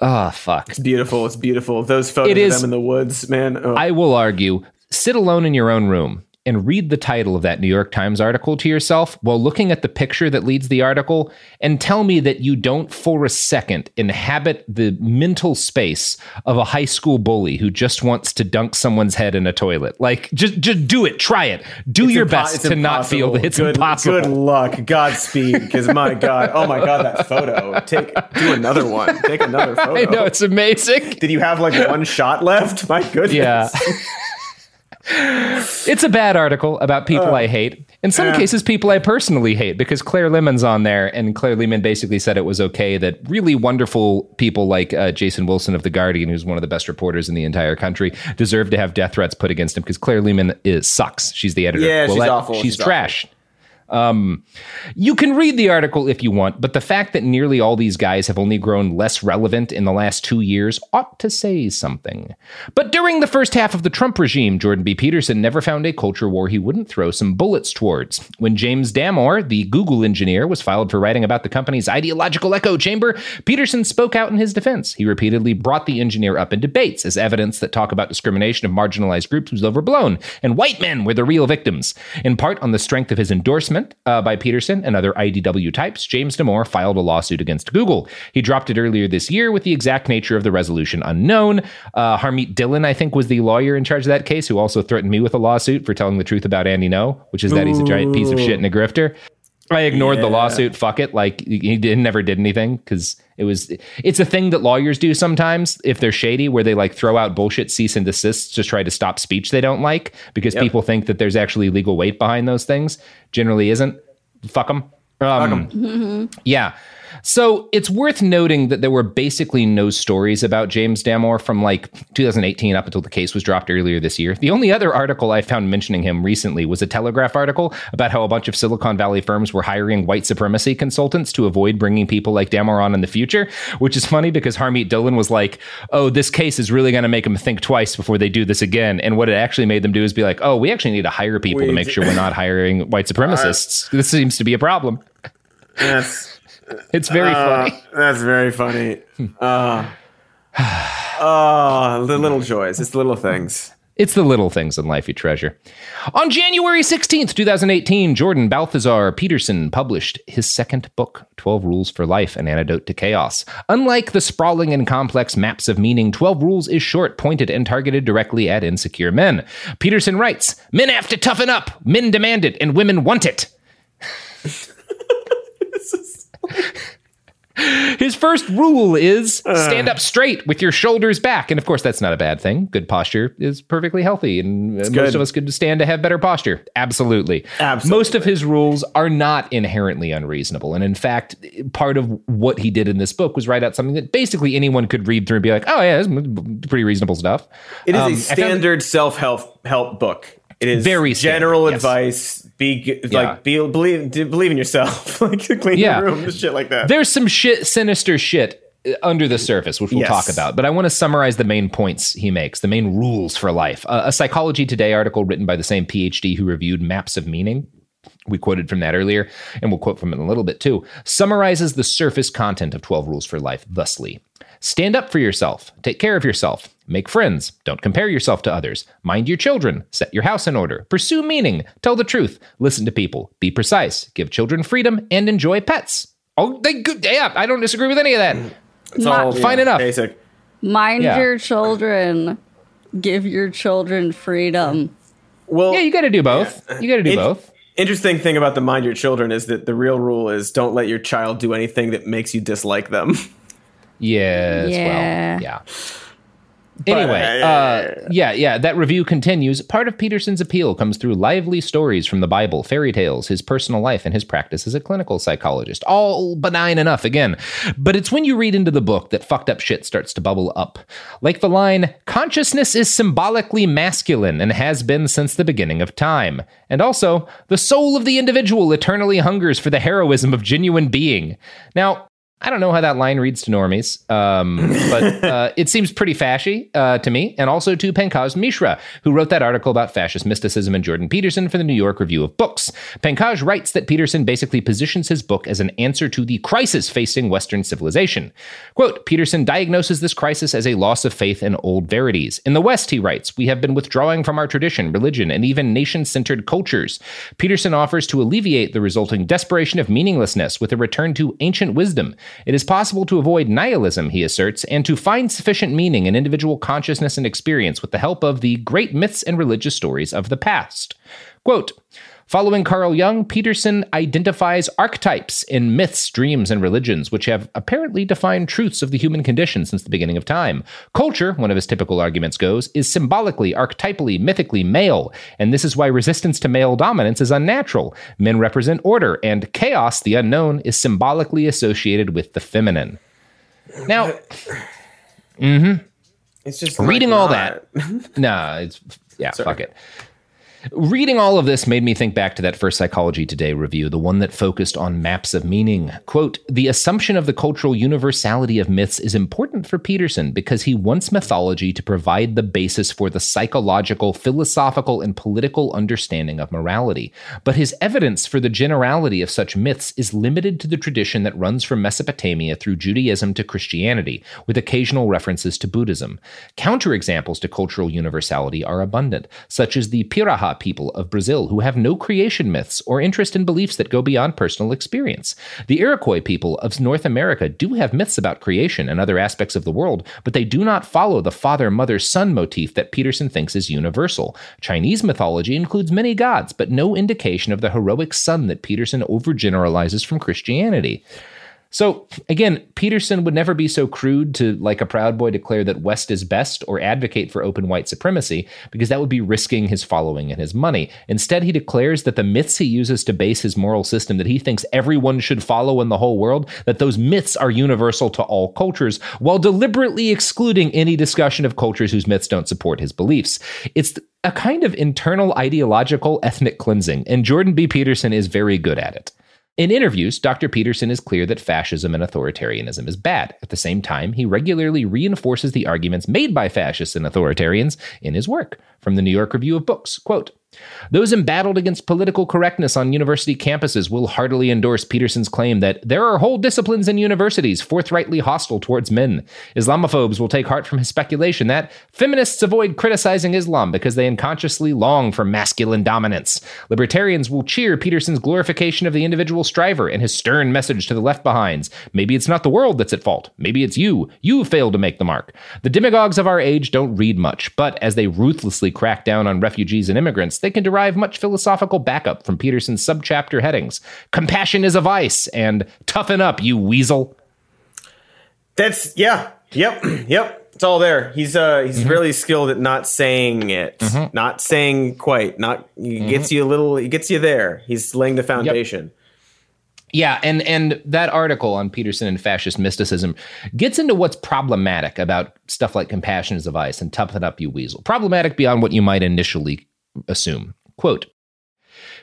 Oh, fuck. It's beautiful. It's beautiful. Those photos It is- of them in the woods, man. Oh. I will argue sit alone in your own room and read the title of that New York Times article to yourself while looking at the picture that leads the article and tell me that you don't for a second inhabit the mental space of a high school bully who just wants to dunk someone's head in a toilet. Like just just do it, try it. Do It's your impo- best to not feel that it's good, impossible. Good luck. Godspeed. Because my God. Oh my God, that photo. Take do another one. Take another photo. I know it's amazing. Did you have like one shot left? My goodness. Yeah. It's a bad article about people Uh, I hate. In some yeah. cases, people I personally hate because Claire Lehmann's on there, and Claire Lehmann basically said it was okay that really wonderful people like uh, Jason Wilson of The Guardian, who's one of the best reporters in the entire country, deserve to have death threats put against him because Claire Lehmann is sucks. She's the editor. Yeah, she's awful. She's, She's awful. Um, you can read the article if you want, but the fact that nearly all these guys have only grown less relevant in the last two years ought to say something. But during the first half of the Trump regime, Jordan B. Peterson never found a culture war he wouldn't throw some bullets towards. When James Damore, the Google engineer, was filed for writing about the company's ideological echo chamber, Peterson spoke out in his defense. He repeatedly brought the engineer up in debates as evidence that talk about discrimination of marginalized groups was overblown, and white men were the real victims. In part on the strength of his endorsement uh, by Peterson and other IDW types, James Damore filed a lawsuit against Google. He dropped it earlier this year with the exact nature of the resolution unknown. Uh, Harmeet Dhillon, I think, was the lawyer in charge of that case, who also threatened me with a lawsuit for telling the truth about Andy Ngo, which is that he's a giant piece of shit and a grifter. I ignored the lawsuit. Fuck it. Like he did, never did anything because it was. It's a thing that lawyers do sometimes if they're shady, where they like throw out bullshit cease and desists to try to stop speech they don't like because Yep. people think that there's actually legal weight behind those things. Generally, isn't. Fuck them. Um, yeah. So it's worth noting that there were basically no stories about James Damore from like 2018 up until the case was dropped earlier this year. The only other article I found mentioning him recently was a Telegraph article about how a bunch of Silicon Valley firms were hiring white supremacy consultants to avoid bringing people like Damore on in the future, which is funny because Harmeet Dhillon was like, oh, this case is really going to make them think twice before they do this again. And what it actually made them do is be like, oh, we actually need to hire people to make d- sure we're not hiring white supremacists. this seems to be a problem. That's It's very uh, funny. That's very funny. Uh, oh, the little joys. It's the little things. It's the little things in life you treasure. On January 16th, 2018, Jordan Balthazar Peterson published his second book, 12 Rules for Life An Antidote to Chaos. Unlike the sprawling and complex maps of meaning, 12 Rules is short, pointed, and targeted directly at insecure men. Peterson writes Men have to toughen up, men demand it, and women want it. His first rule is stand up straight with your shoulders back. And of course, that's not a bad thing. Good posture is perfectly healthy. And uh, most good. of us could stand to have better posture. Absolutely. Absolutely. Most of his rules are not inherently unreasonable. And in fact, part of what he did in this book was write out something that basically anyone could read through and be like, oh, yeah, this pretty reasonable stuff. It is Um, a standard self help help book. It is Very standard, general yes. advice. Be Yeah. like be believe believe in yourself. like clean Yeah. your room, shit like that. There's some shit, sinister shit uh, under the surface, which we'll Yes. talk about. But I want to summarize the main points he makes, the main rules for life. Uh, a Psychology Today article written by the same PhD who reviewed Maps of Meaning. We quoted from that earlier, and we'll quote from it in a little bit too. Summarizes the surface content of 12 Rules for Life thusly Stand up for yourself, take care of yourself, make friends, don't compare yourself to others, mind your children, set your house in order, pursue meaning, tell the truth, listen to people, be precise, give children freedom, and enjoy pets. Oh, they good. Yeah, I don't disagree with any of that. It's all, fine yeah, enough. Basic. Mind Yeah. your children. Give your children freedom. Well, Yeah, you got to do both. You got to do It- both. Interesting thing about the mind your children is that the real rule is don't let your child do anything that makes you dislike them. Yes. Yeah. Well, yeah. Anyway, uh, uh, yeah, yeah, that review continues. Part of Peterson's appeal comes through lively stories from the Bible, fairy tales, his personal life, and his practice as a clinical psychologist. All benign enough, again. But it's when you read into the book that fucked up shit starts to bubble up. Like the line, consciousness is symbolically masculine and has been since the beginning of time. And also, the soul of the individual eternally hungers for the heroism of genuine being. Now, I don't know how that line reads to normies, um, but uh, it seems pretty fashy uh, to me, and also to Pankaj Mishra, who wrote that article about fascist mysticism and Jordan Peterson for the New York Review of Books. Pankaj writes that Peterson basically positions his book as an answer to the crisis facing Western civilization. Quote, Peterson diagnoses this crisis as a loss of faith in old verities. In the West, he writes, we have been withdrawing from our tradition, religion, and even nation centered cultures. Peterson offers to alleviate the resulting desperation of meaninglessness with a return to ancient wisdom. It is possible to avoid nihilism, he asserts, and to find sufficient meaning in individual consciousness and experience with the help of the great myths and religious stories of the past. Quote, Following Carl Jung, Peterson identifies archetypes in myths, dreams, and religions, which have apparently defined truths of the human condition since the beginning of time. Culture, one of his typical arguments goes, is symbolically, archetypally, mythically male, and this is why resistance to male dominance is unnatural. Men represent order, and chaos, the unknown, is symbolically associated with the feminine. Now, mm-hmm. It's just reading all not- that. nah, it's yeah, fuck it. Reading all of this made me think back to that first Psychology Today review, the one that focused on maps of meaning. Quote The assumption of the cultural universality of myths is important for Peterson because he wants mythology to provide the basis for the psychological, philosophical, and political understanding of morality. But his evidence for the generality of such myths is limited to the tradition that runs from Mesopotamia through Judaism to Christianity, with occasional references to Buddhism. Counterexamples to cultural universality are abundant, such as the Piraha people of Brazil, who have no creation myths or interest in beliefs that go beyond personal experience. The Iroquois people of North America do have myths about creation and other aspects of the world, but they do not follow the father mother son motif that Peterson thinks is universal. Chinese mythology includes many gods, but no indication of the heroic son that Peterson overgeneralizes from Christianity. So, again, Peterson would never be so crude to, like a Proud Boy, declare that West is best or advocate for open white supremacy, because that would be risking his following and his money. Instead, he declares that the myths he uses to base his moral system that he thinks everyone should follow in the whole world, that those myths are universal to all cultures, while deliberately excluding any discussion of cultures whose myths don't support his beliefs. It's a kind of internal ideological ethnic cleansing, and Jordan B. Peterson is very good at it. In interviews, Dr. Peterson is clear that fascism and authoritarianism is bad. At the same time, he regularly reinforces the arguments made by fascists and authoritarians in his work. From the New York Review of Books, quote, those embattled against political correctness on university campuses will heartily endorse Peterson's claim that there are whole disciplines in universities forthrightly hostile towards men. Islamophobes will take heart from his speculation that feminists avoid criticizing Islam because they unconsciously long for masculine dominance. Libertarians will cheer Peterson's glorification of the individual striver and his stern message to the left behinds. Maybe it's not the world that's at fault. Maybe it's you. You failed to make the mark. The demagogues of our age don't read much, but as they ruthlessly crack down on refugees and immigrants, they can derive much philosophical backup from Peterson's subchapter headings. Compassion is a vice, and toughen up, you weasel. That's yeah. Yep. Yep. It's all there. He's uh he's Mm-hmm. really skilled at not saying it. Not saying quite. Not he Mm-hmm. gets you a little he gets you there. He's laying the foundation. Yeah, and and that article on Peterson and fascist mysticism gets into what's problematic about stuff like compassion is a vice and toughen up, you weasel. Problematic beyond what you might initially assume. Quote.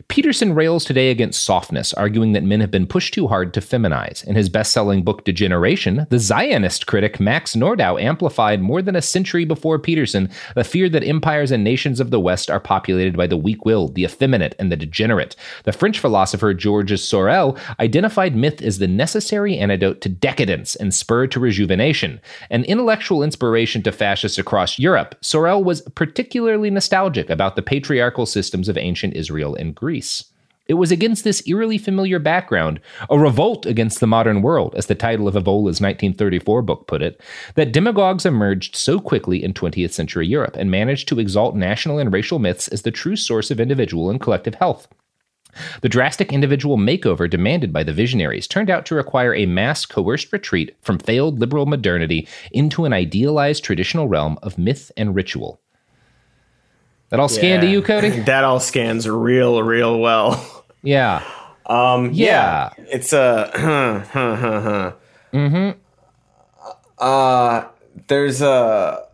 Peterson rails today against softness, arguing that men have been pushed too hard to feminize. In his best selling book Degeneration, the Zionist critic Max Nordau amplified more than a century before Peterson the fear that empires and nations of the West are populated by the weak willed, the effeminate, and the degenerate. The French philosopher Georges Sorel identified myth as the necessary antidote to decadence and spur to rejuvenation. An intellectual inspiration to fascists across Europe, Sorel was particularly nostalgic about the patriarchal systems of ancient Israel and Greece. It was against this eerily familiar background, a revolt against the modern world, as the title of Evola's 1934 book put it, that demagogues emerged so quickly in 20th century Europe and managed to exalt national and racial myths as the true source of individual and collective health. The drastic individual makeover demanded by the visionaries turned out to require a mass coerced retreat from failed liberal modernity into an idealized traditional realm of myth and ritual. That all scan to you, Cody? that all scans real, real well. Yeah. Um Yeah. yeah. It's a huh, huh, huh, huh. Mm-hmm. Uh there's a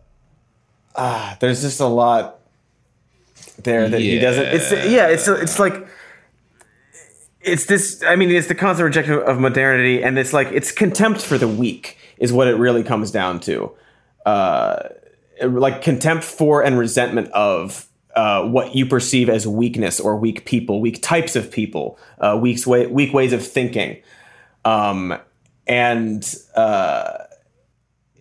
uh, there's just a lot there that he doesn't it's yeah it's it's like it's this i mean it's the constant rejection of modernity and it's like it's contempt for the weak is what it really comes down to uh like contempt for and resentment of uh, what you perceive as weakness or weak people, weak types of people, uh, weak, way, weak ways of thinking. Um, and uh,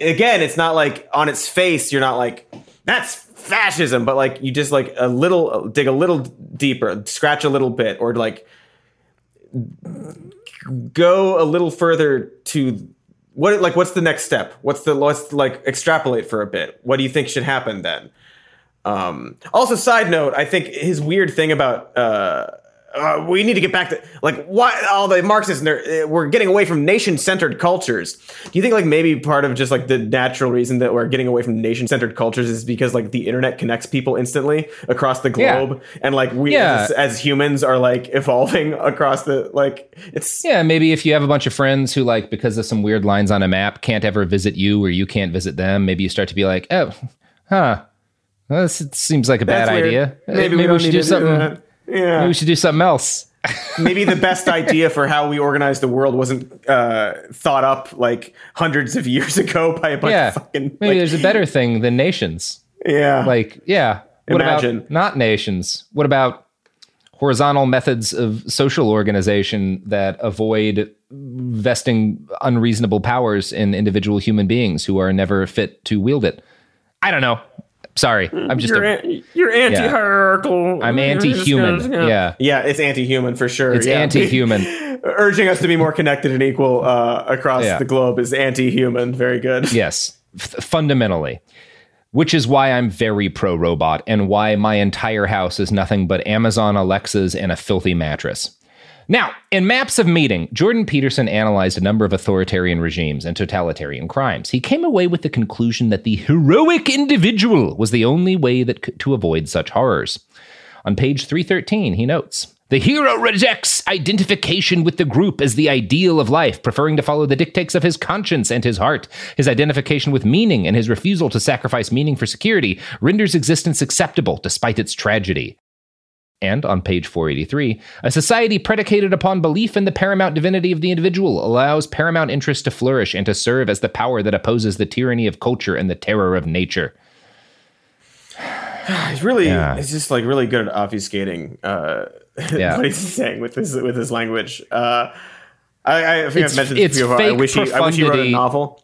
again, it's not like on its face, you're not like, that's fascism, but like you just like a little, dig a little deeper, scratch a little bit, or like go a little further to what like what's the next step? What's the let's like extrapolate for a bit. What do you think should happen then um also side note i think his weird thing about uh uh, we need to get back to like why all the Marxists uh, we're getting away from nation-centered cultures. Do you think like maybe part of just like the natural reason that we're getting away from nation-centered cultures is because like the internet connects people instantly across the globe, yeah. and like we yeah. as, as, humans are like evolving across the like it's yeah maybe if you have a bunch of friends who like because of some weird lines on a map can't ever visit you or you can't visit them, maybe you start to be like oh huh. Well, this seems like a That's bad weird. idea. Maybe, maybe we, we should do something. Do yeah. Maybe we should do something else. Maybe the best idea for how we organize the world wasn't uh, thought up like hundreds of years ago by a bunch yeah. of fucking. Maybe like, there's a better thing than nations. Yeah. Like, yeah. What Imagine. about not nations? What about horizontal methods of social organization that avoid vesting unreasonable powers in individual human beings who are never fit to wield it? I don't know. Sorry, I'm just you're, a, an, you're anti-hierarchical. Yeah. I'm anti-human. Yeah, yeah, it's anti-human for sure. It's yeah. anti-human. Urging us to be more connected and equal uh, across yeah. the globe is anti-human. Very good. Yes, F- fundamentally. Which is why I'm very pro robot and why my entire house is nothing but Amazon Alexas and a filthy mattress. Now, in Maps of Meaning, Jordan Peterson analyzed a number of authoritarian regimes and totalitarian crimes. He came away with the conclusion that the heroic individual was the only way that to avoid such horrors. On page 313, he notes The hero rejects identification with the group as the ideal of life, preferring to follow the dictates of his conscience and his heart. His identification with meaning and his refusal to sacrifice meaning for security renders existence acceptable despite its tragedy. And on page 483, a society predicated upon belief in the paramount divinity of the individual allows paramount interests to flourish and to serve as the power that opposes the tyranny of culture and the terror of nature. He's really, yeah. it's just like really good at obfuscating uh, yeah. what he's saying with his with his language. Uh, I, I think it's, I've mentioned this before. I wish, he, I wish he wrote a novel.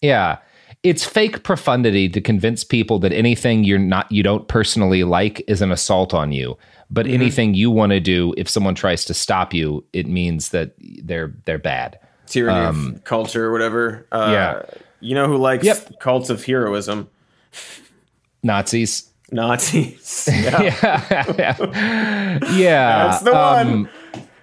Yeah, it's fake profundity to convince people that anything you're not you don't personally like is an assault on you but mm-hmm. anything you want to do, if someone tries to stop you, it means that they're they're bad. Tyranny um, of culture or whatever. Uh, yeah. You know who likes yep. cults of heroism? Nazis. Nazis. Yeah. yeah. yeah. That's the one.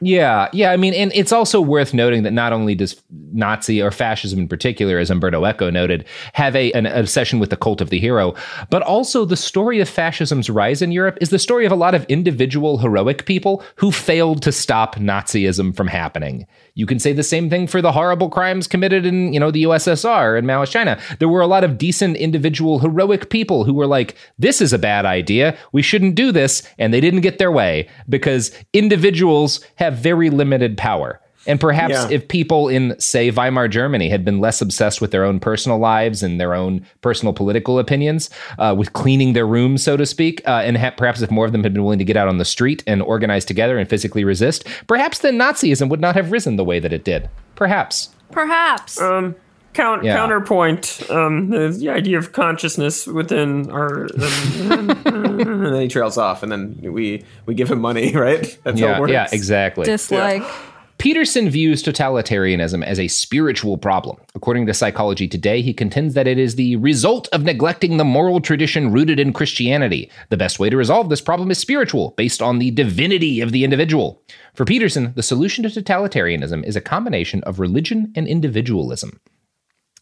Yeah, yeah. I mean, and it's also worth noting that not only does Nazi or fascism in particular, as Umberto Eco noted, have a, an obsession with the cult of the hero, but also the story of fascism's rise in Europe is the story of a lot of individual heroic people who failed to stop Nazism from happening. You can say the same thing for the horrible crimes committed in, you know, the USSR and Maoist China. There were a lot of decent individual heroic people who were like, this is a bad idea. We shouldn't do this. And they didn't get their way because individuals have very limited power. And perhaps yeah. if people in, say, Weimar Germany had been less obsessed with their own personal lives and their own personal political opinions, uh, with cleaning their rooms, so to speak, uh, and ha- perhaps if more of them had been willing to get out on the street and organize together and physically resist, perhaps then Nazism would not have risen the way that it did. Perhaps. Perhaps. Um, count, yeah. Counterpoint um, the, the, idea of consciousness within our. Um, and then he trails off, and then we we give him money, right? That's yeah, how it works. Yeah, exactly. Dislike. Yeah. Peterson views totalitarianism as a spiritual problem. According to Psychology Today, he contends that it is the result of neglecting the moral tradition rooted in Christianity. The best way to resolve this problem is spiritual, based on the divinity of the individual. For Peterson, the solution to totalitarianism is a combination of religion and individualism.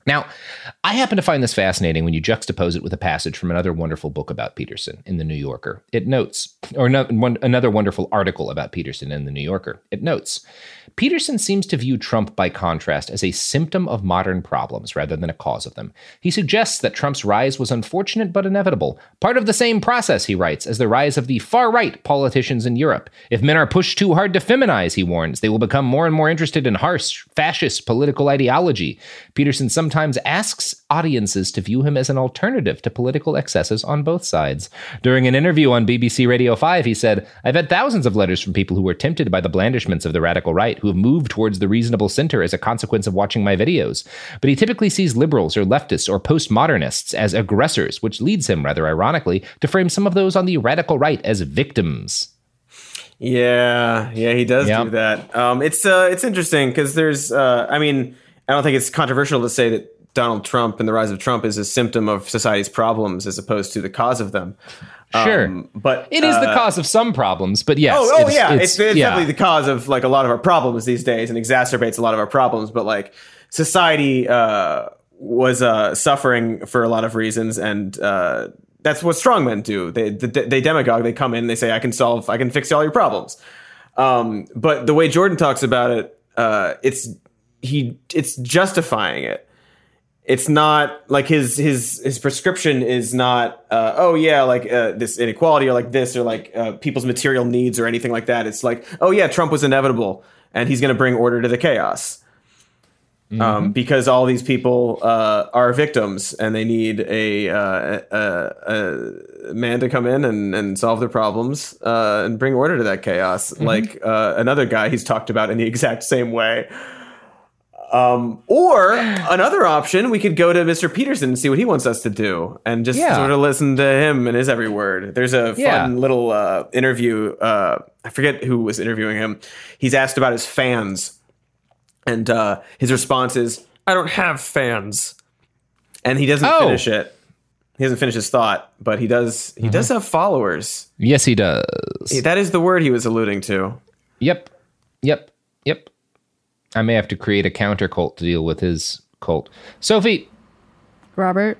Now, I happen to find this fascinating when you juxtapose it with a passage from another wonderful book about Peterson in the New Yorker. It notes, or another wonderful article about Peterson in the New Yorker. It notes, Peterson seems to view Trump, by contrast, as a symptom of modern problems rather than a cause of them. He suggests that Trump's rise was unfortunate but inevitable, part of the same process, he writes, as the rise of the far right politicians in Europe. If men are pushed too hard to feminize, he warns, they will become more and more interested in harsh, fascist political ideology. Peterson sometimes asks audiences to view him as an alternative to political excesses on both sides. During an interview on BBC Radio 5, he said, I've had thousands of letters from people who were tempted by the blandishments of the radical right, who have moved towards the reasonable center as a consequence of watching my videos. But he typically sees liberals or leftists or postmodernists as aggressors, which leads him, rather ironically, to frame some of those on the radical right as victims. Yeah, yeah, he does Yeah. do that. Um, it's uh, it's interesting because there's, uh, I mean, I don't think it's controversial to say that Donald Trump and the rise of Trump is a symptom of society's problems as opposed to the cause of them. Sure. Um, but It is the uh, cause of some problems, but yes. oh, oh it's- yeah, it's- it's, it's yeah. definitely the cause of like a lot of our problems these days, and exacerbates a lot of our problems. But like society uh, was uh, suffering for a lot of reasons, and uh, that's what strongmen do. They they, they demagogue. They come in, they say, "I can solve, I can fix all your problems." Um, but the way Jordan talks about it, uh, it's he it's justifying it. It's not like his his his prescription is not uh, oh yeah like uh, this inequality or like this or like uh, people's material needs or anything like that. It's like oh yeah trump was inevitable and he's going to bring order to the chaos. Um, because all these people uh, are victims and they need a, uh, a, a man to come in and, and solve their problems uh, and bring order to that chaos. Like uh, another guy he's talked about in the exact same way um, or another option, we could go to Mr. Peterson and see what he wants us to do, and just Yeah. sort of listen to him and his every word. There's a fun Yeah. little uh, interview. Uh, I forget who was interviewing him. He's asked about his fans, and uh, his response is, "I don't have fans," and he doesn't Oh. finish it. He doesn't finish his thought, but he does. He does have followers. Yes, he does. That is the word he was alluding to. Yep. Yep. Yep. I may have to create a counter cult to deal with his cult. Sophie, Robert,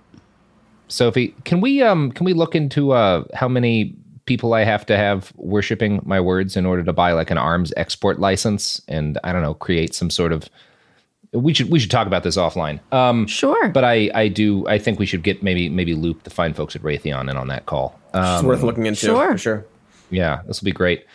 Sophie, can we um can we look into uh how many people I have to have worshiping my words in order to buy like an arms export license and I don't know, create some sort of we should we should talk about this offline. Um sure. but I I do I think we should get maybe maybe loop the fine folks at Raytheon in on that call. It's Um, worth looking into sure. for sure. Yeah, this will be great.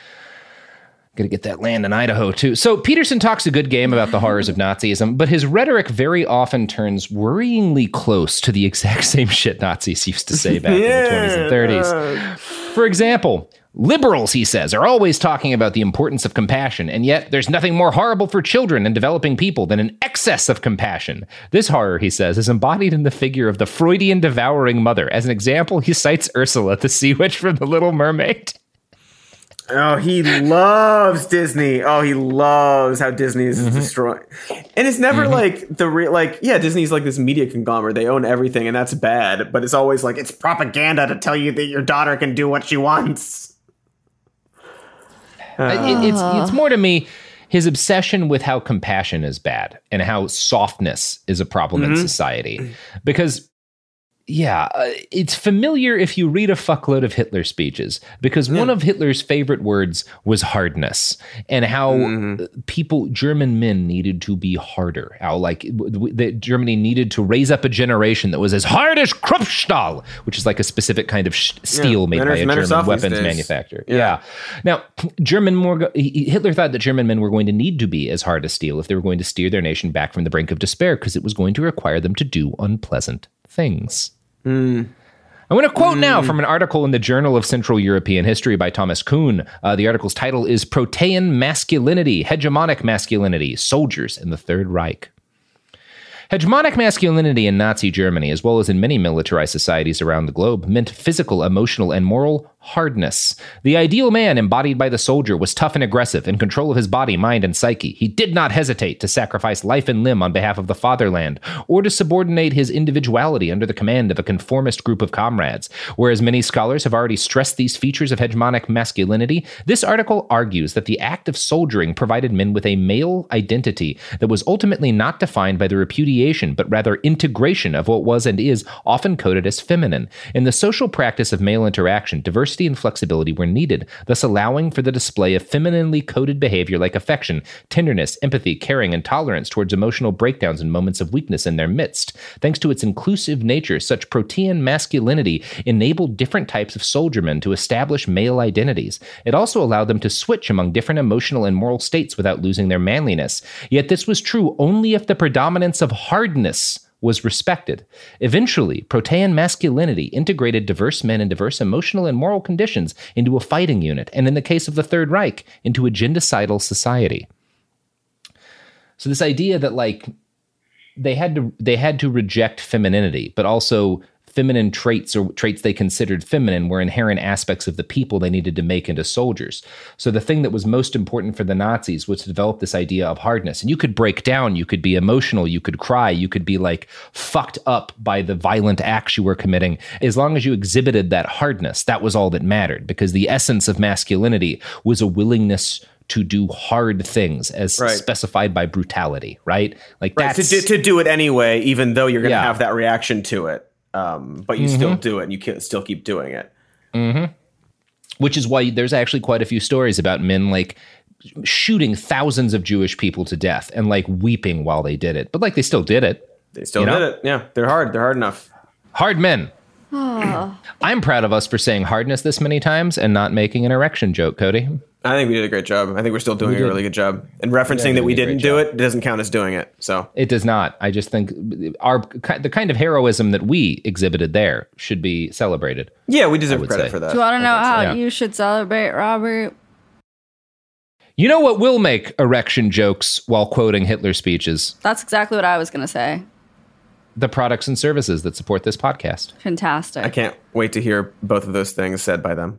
Gonna get that land in Idaho too. So Peterson talks a good game about the horrors of Nazism, but his rhetoric very often turns worryingly close to the exact same shit Nazis used to say back in the 20s and 30s. Uh. For example, liberals, he says, are always talking about the importance of compassion, and yet there's nothing more horrible for children and developing people than an excess of compassion. This horror, he says, is embodied in the figure of the Freudian devouring mother. As an example, he cites Ursula, the sea witch from The Little Mermaid. Oh, he loves Disney. Oh, he loves how Disney is mm-hmm. destroying. And it's never mm-hmm. like the real, like, yeah, Disney's like this media conglomerate. They own everything, and that's bad. But it's always like, it's propaganda to tell you that your daughter can do what she wants. I- it- it's it's ah. more to me his obsession with how compassion is bad and how softness is a problem in mm-hmm. society because yeah, uh, it's familiar if you read a fuckload of Hitler speeches because one of Hitler's favorite words was hardness and how uh, people, German men, needed to be harder. How like w- that Germany needed to raise up a generation that was as hard as Kruppstahl, which is like a specific kind of sh- steel made men by a German weapons manufacturer. Yeah. Now, German more Hitler thought that German men were going to need to be as hard as steel if they were going to steer their nation back from the brink of despair because it was going to require them to do unpleasant things. I want to quote now from an article in the Journal of Central European History by Thomas Kuhn. Uh, the article's title is Protean Masculinity, Hegemonic Masculinity, Soldiers in the Third Reich. Hegemonic masculinity in Nazi Germany, as well as in many militarized societies around the globe, meant physical, emotional, and moral hardness. The ideal man embodied by the soldier was tough and aggressive, in control of his body, mind, and psyche. He did not hesitate to sacrifice life and limb on behalf of the fatherland, or to subordinate his individuality under the command of a conformist group of comrades. Whereas many scholars have already stressed these features of hegemonic masculinity, this article argues that the act of soldiering provided men with a male identity that was ultimately not defined by the repudiation, but rather integration of what was and is often coded as feminine. In the social practice of male interaction, diversity and flexibility were needed, thus allowing for the display of femininely coded behavior like affection, tenderness, empathy, caring, and tolerance towards emotional breakdowns and moments of weakness in their midst. Thanks to its inclusive nature, such protean masculinity enabled different types of soldiermen to establish male identities. It also allowed them to switch among different emotional and moral states without losing their manliness. Yet this was true only if the predominance of hardness was respected. Eventually, Protean masculinity integrated diverse men and diverse emotional and moral conditions into a fighting unit, and in the case of the Third Reich, into a genocidal society. So this idea that like they had to they had to reject femininity, but also feminine traits or traits they considered feminine were inherent aspects of the people they needed to make into soldiers. So the thing that was most important for the Nazis was to develop this idea of hardness. And you could break down, you could be emotional, you could cry, you could be like fucked up by the violent acts you were committing. As long as you exhibited that hardness, that was all that mattered because the essence of masculinity was a willingness to do hard things as Right. specified by brutality, right? Like Right, to, do, to do it anyway, even though you're going to Yeah. have that reaction to it. Um, but you still Mhm. do it and you can still keep doing it. hmm Which is why there's actually quite a few stories about men like shooting thousands of Jewish people to death and like weeping while they did it. But like they still did it. They still You know? did it. Yeah, they're hard. They're hard enough. Hard men. Oh. I'm proud of us for saying hardness this many times and not making an erection joke, Cody. I think we did a great job. I think we're still doing We a did. really good job. And referencing Yeah, that we didn't do job. it doesn't count as doing it. So It does not. I just think our the kind of heroism that we exhibited there should be celebrated. yeah, we deserve credit say. for that. Do you want to know how Yeah. you should celebrate, Robert? You know what will make erection jokes while quoting Hitler speeches? That's exactly what I was going to say. The products and services that support this podcast. Fantastic. I can't wait to hear both of those things said by them.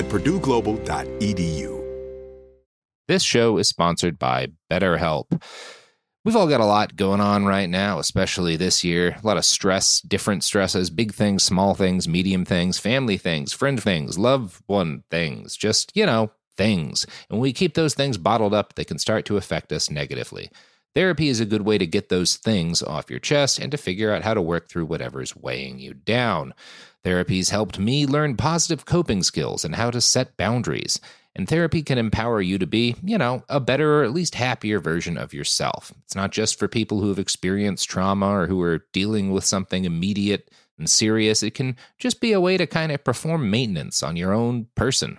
at purdueglobal.edu. This show is sponsored by BetterHelp. We've all got a lot going on right now, especially this year. A lot of stress, different stresses, big things, small things, medium things, family things, friend things, loved one things, just, you know, things. And when we keep those things bottled up, they can start to affect us negatively. Therapy is a good way to get those things off your chest and to figure out how to work through whatever's weighing you down. Therapy's helped me learn positive coping skills and how to set boundaries. And therapy can empower you to be, you know, a better or at least happier version of yourself. It's not just for people who have experienced trauma or who are dealing with something immediate and serious. It can just be a way to kind of perform maintenance on your own person.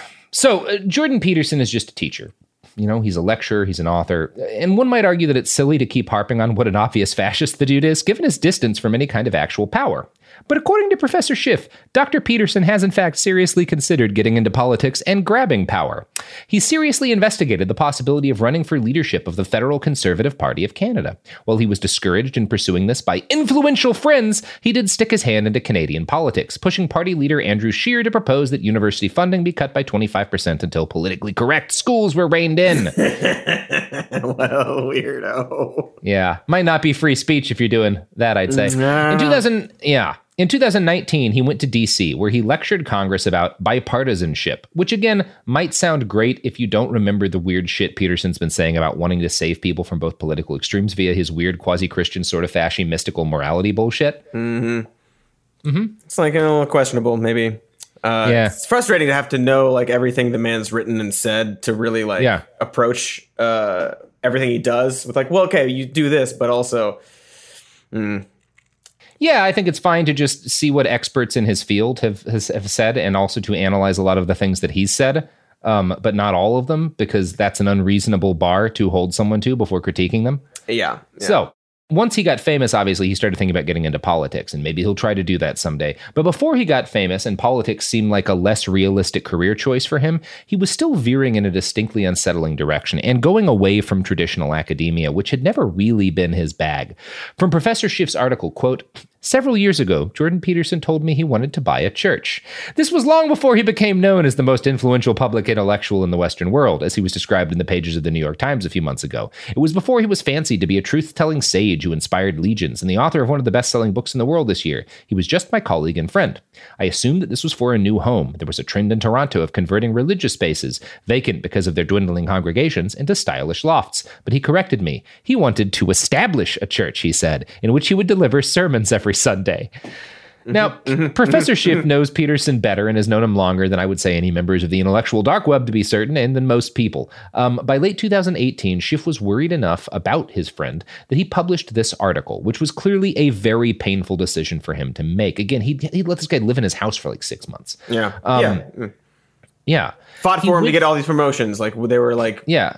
So, uh, Jordan Peterson is just a teacher. You know, he's a lecturer, he's an author, and one might argue that it's silly to keep harping on what an obvious fascist the dude is, given his distance from any kind of actual power. But according to Professor Schiff, Dr. Peterson has in fact seriously considered getting into politics and grabbing power. He seriously investigated the possibility of running for leadership of the Federal Conservative Party of Canada. While he was discouraged in pursuing this by influential friends, he did stick his hand into Canadian politics, pushing party leader Andrew Scheer to propose that university funding be cut by 25% until politically correct schools were reined in. well, weirdo. Yeah, might not be free speech if you're doing that, I'd say. In 2000, yeah. In 2019, he went to DC, where he lectured Congress about bipartisanship, which again might sound great if you don't remember the weird shit Peterson's been saying about wanting to save people from both political extremes via his weird quasi Christian sort of fashy mystical morality bullshit. Mm-hmm. Mm-hmm. It's like a little questionable, maybe. Uh, Yeah. It's frustrating to have to know like everything the man's written and said to really like Yeah. approach uh, everything he does with like, well, okay, you do this, but also, mm, Yeah, I think it's fine to just see what experts in his field have has, have said, and also to analyze a lot of the things that he's said, um, but not all of them, because that's an unreasonable bar to hold someone to before critiquing them. yeah. yeah. So once he got famous, obviously he started thinking about getting into politics, and maybe he'll try to do that someday. But before he got famous and politics seemed like a less realistic career choice for him, he was still veering in a distinctly unsettling direction and going away from traditional academia, which had never really been his bag. From Professor Schiff's article, quote, Several years ago, Jordan Peterson told me he wanted to buy a church. This was long before he became known as the most influential public intellectual in the Western world, as he was described in the pages of the New York Times a few months ago. It was before he was fancied to be a truth telling sage who inspired legions and the author of one of the best selling books in the world this year. He was just my colleague and friend. I assumed that this was for a new home. There was a trend in Toronto of converting religious spaces, vacant because of their dwindling congregations, into stylish lofts. But he corrected me. He wanted to establish a church, he said, in which he would deliver sermons every Sunday. Now, Professor Schiff knows Peterson better and has known him longer than I would say any members of the intellectual dark web, to be certain, and than most people. Um, by late 2018, Schiff was worried enough about his friend that he published this article, which was clearly a very painful decision for him to make. Again, he he let this guy live in his house for like six months. Yeah. Um, yeah. Yeah, Fought He for him to get all these promotions. Like they were like, yeah.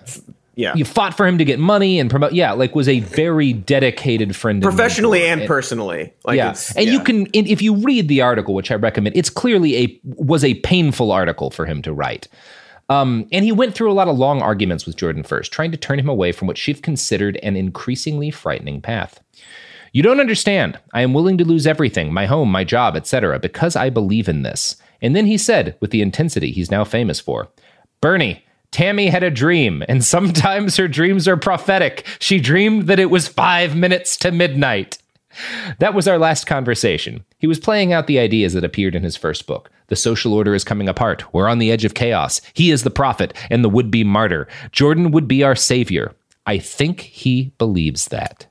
Yeah. You fought for him to get money and promote. Yeah, like was a very dedicated friend, Professionally and And- personally. Like yeah, and yeah. you can if you read the article, which I recommend, it's clearly a was a painful article for him to write. Um, and he went through a lot of long arguments with Jordan first, trying to turn him away from what Schiff considered an increasingly frightening path. You don't understand. I am willing to lose everything, my home, my job, etc., because I believe in this. And then he said, with the intensity he's now famous for, Bernie, Tammy had a dream, and sometimes her dreams are prophetic. She dreamed that it was five minutes to midnight. That was our last conversation. He was playing out the ideas that appeared in his first book. The social order is coming apart. We're on the edge of chaos. He is the prophet and the would be martyr. Jordan would be our savior. I think he believes that.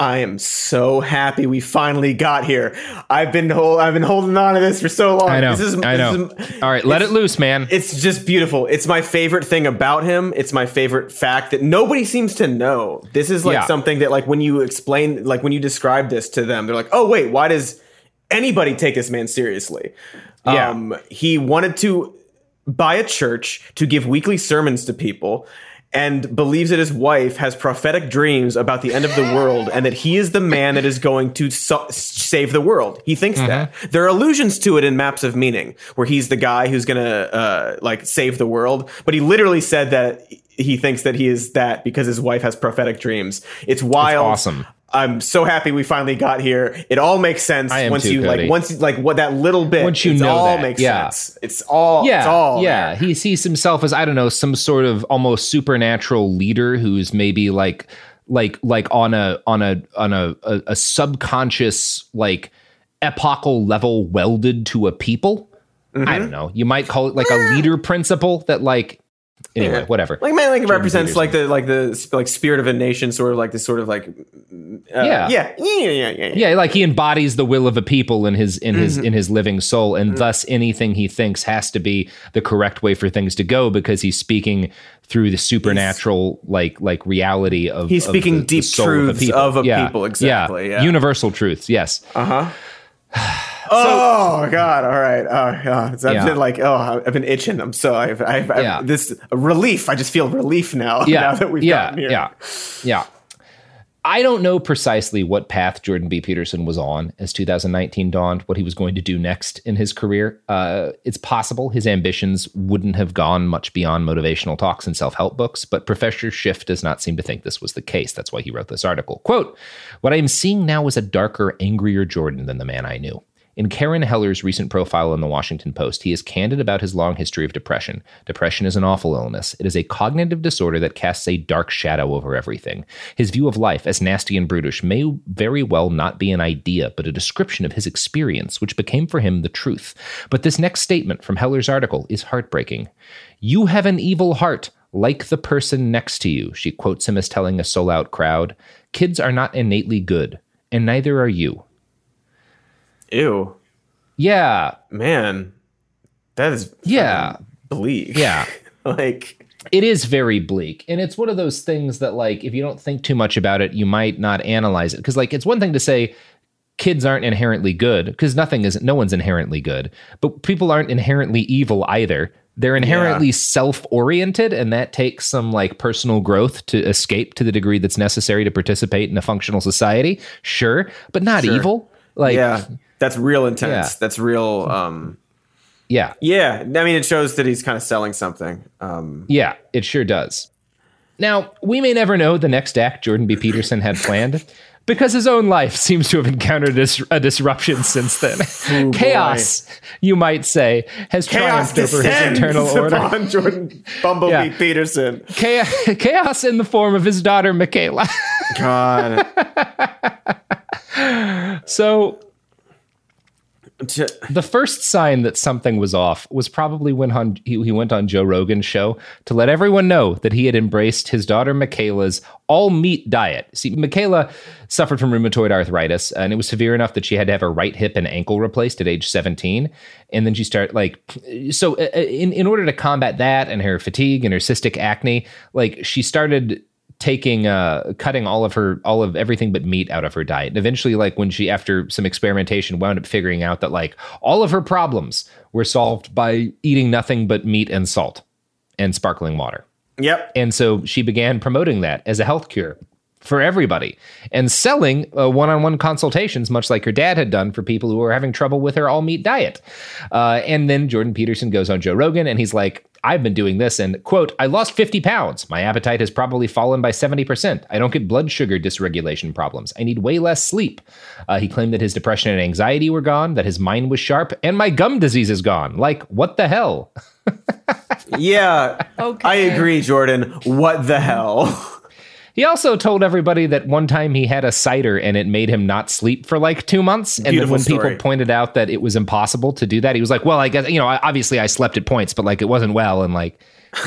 I am so happy we finally got here. I've been hold, I've been holding on to this for so long. I know. This is, I this know. is- All right, let it loose, man. It's just beautiful. It's my favorite thing about him. It's my favorite fact that nobody seems to know. This is like Yeah. something that like when you explain like when you describe this to them, they're like, "Oh wait, why does anybody take this man seriously?" Yeah. Um he wanted to buy a church to give weekly sermons to people and believes that his wife has prophetic dreams about the end of the world and that he is the man that is going to so- save the world. He thinks that. There are allusions to it in Maps of Meaning where he's the guy who's going to uh, like save the world, but he literally said that he thinks that he is that because his wife has prophetic dreams. It's wild. awesome. I'm so happy we finally got here. It all makes sense once too, you Cody. like once like what that little bit. Once you it's know all that, makes yeah. sense. It's all. yeah, It's all. yeah. He sees himself as I don't know some sort of almost supernatural leader who's maybe like like like on a on a on a a, a subconscious like epochal level welded to a people. Mm-hmm. I don't know. You might call it like a leader principle that like anyway, Yeah. whatever. Like man, like it represents like the like the like spirit of a nation, sort of like this sort of like uh, Yeah. yeah yeah yeah yeah yeah. like he embodies the will of a people in his in his in his living soul and thus anything he thinks has to be the correct way for things to go because he's speaking through the supernatural like like reality of He's of speaking the- the deep soul truths people. of a Yeah. people, exactly, yeah. universal truths yes Uh huh. Oh God! All right. Oh God! So I've Yeah. been like, oh, I've been itching. I'm so I've, I've, I've Yeah. this relief. I just feel relief now. yeah Now that we've yeah gotten here. yeah yeah I don't know precisely what path Jordan B. Peterson was on as 2019 dawned, what he was going to do next in his career. Uh, it's possible his ambitions wouldn't have gone much beyond motivational talks and self help books, but Professor Schiff does not seem to think this was the case. That's why he wrote this article. Quote What I am seeing now is a darker, angrier Jordan than the man I knew. In Karen Heller's recent profile in the Washington Post, he is candid about his long history of depression. Depression is an awful illness. It is a cognitive disorder that casts a dark shadow over everything. His view of life, as nasty and brutish, may very well not be an idea, but a description of his experience, which became for him the truth. But this next statement from Heller's article is heartbreaking. You have an evil heart, like the person next to you, she quotes him as telling a sold out crowd. Kids are not innately good, and neither are you. Ew, Yeah, man, that is yeah. bleak. Yeah. like It is very bleak. And it's one of those things that, like, if you don't think too much about it, you might not analyze it. Because, like, it's one thing to say kids aren't inherently good, because nothing is, no one's inherently good, but people aren't inherently evil either. They're inherently self oriented, and that takes some, like, personal growth to escape to the degree that's necessary to participate in a functional society. Sure, but not Sure. evil. Like, yeah, that's real intense. Yeah. That's real. Um, yeah. yeah, I mean, it shows that he's kind of selling something. Um, Yeah, it sure does. Now, we may never know the next act Jordan B. Peterson had planned because his own life seems to have encountered a, dis- a disruption since then. Chaos, you might say, has chaos triumphed over his internal order. Jordan Bumblebee Yeah. Peterson. Chaos, chaos in the form of his daughter, Michaela. God. so, the first sign that something was off was probably when he, he went on Joe Rogan's show to let everyone know that he had embraced his daughter Michaela's all meat diet. See, Michaela suffered from rheumatoid arthritis, and it was severe enough that she had to have her right hip and ankle replaced at age 17. And then she started, like, so uh, in, in order to combat that and her fatigue and her cystic acne, like, she started taking uh cutting all of her all of everything but meat out of her diet. And eventually like when she after some experimentation wound up figuring out that like all of her problems were solved by eating nothing but meat and salt and sparkling water. Yep. and so she began promoting that as a health cure for everybody and selling uh, one-on-one consultations much like her dad had done for people who were having trouble with her all meat diet uh, and then jordan peterson goes on joe rogan and he's like i've been doing this and quote i lost 50 pounds my appetite has probably fallen by 70% i don't get blood sugar dysregulation problems i need way less sleep uh, he claimed that his depression and anxiety were gone that his mind was sharp and my gum disease is gone like what the hell Yeah. Okay. I agree, Jordan. What the hell? He also told everybody that one time he had a cider and it made him not sleep for like two months. And Beautiful then when story. people pointed out that it was impossible to do that, he was like, "Well, I guess you know, obviously I slept at points, but like it wasn't well." And like,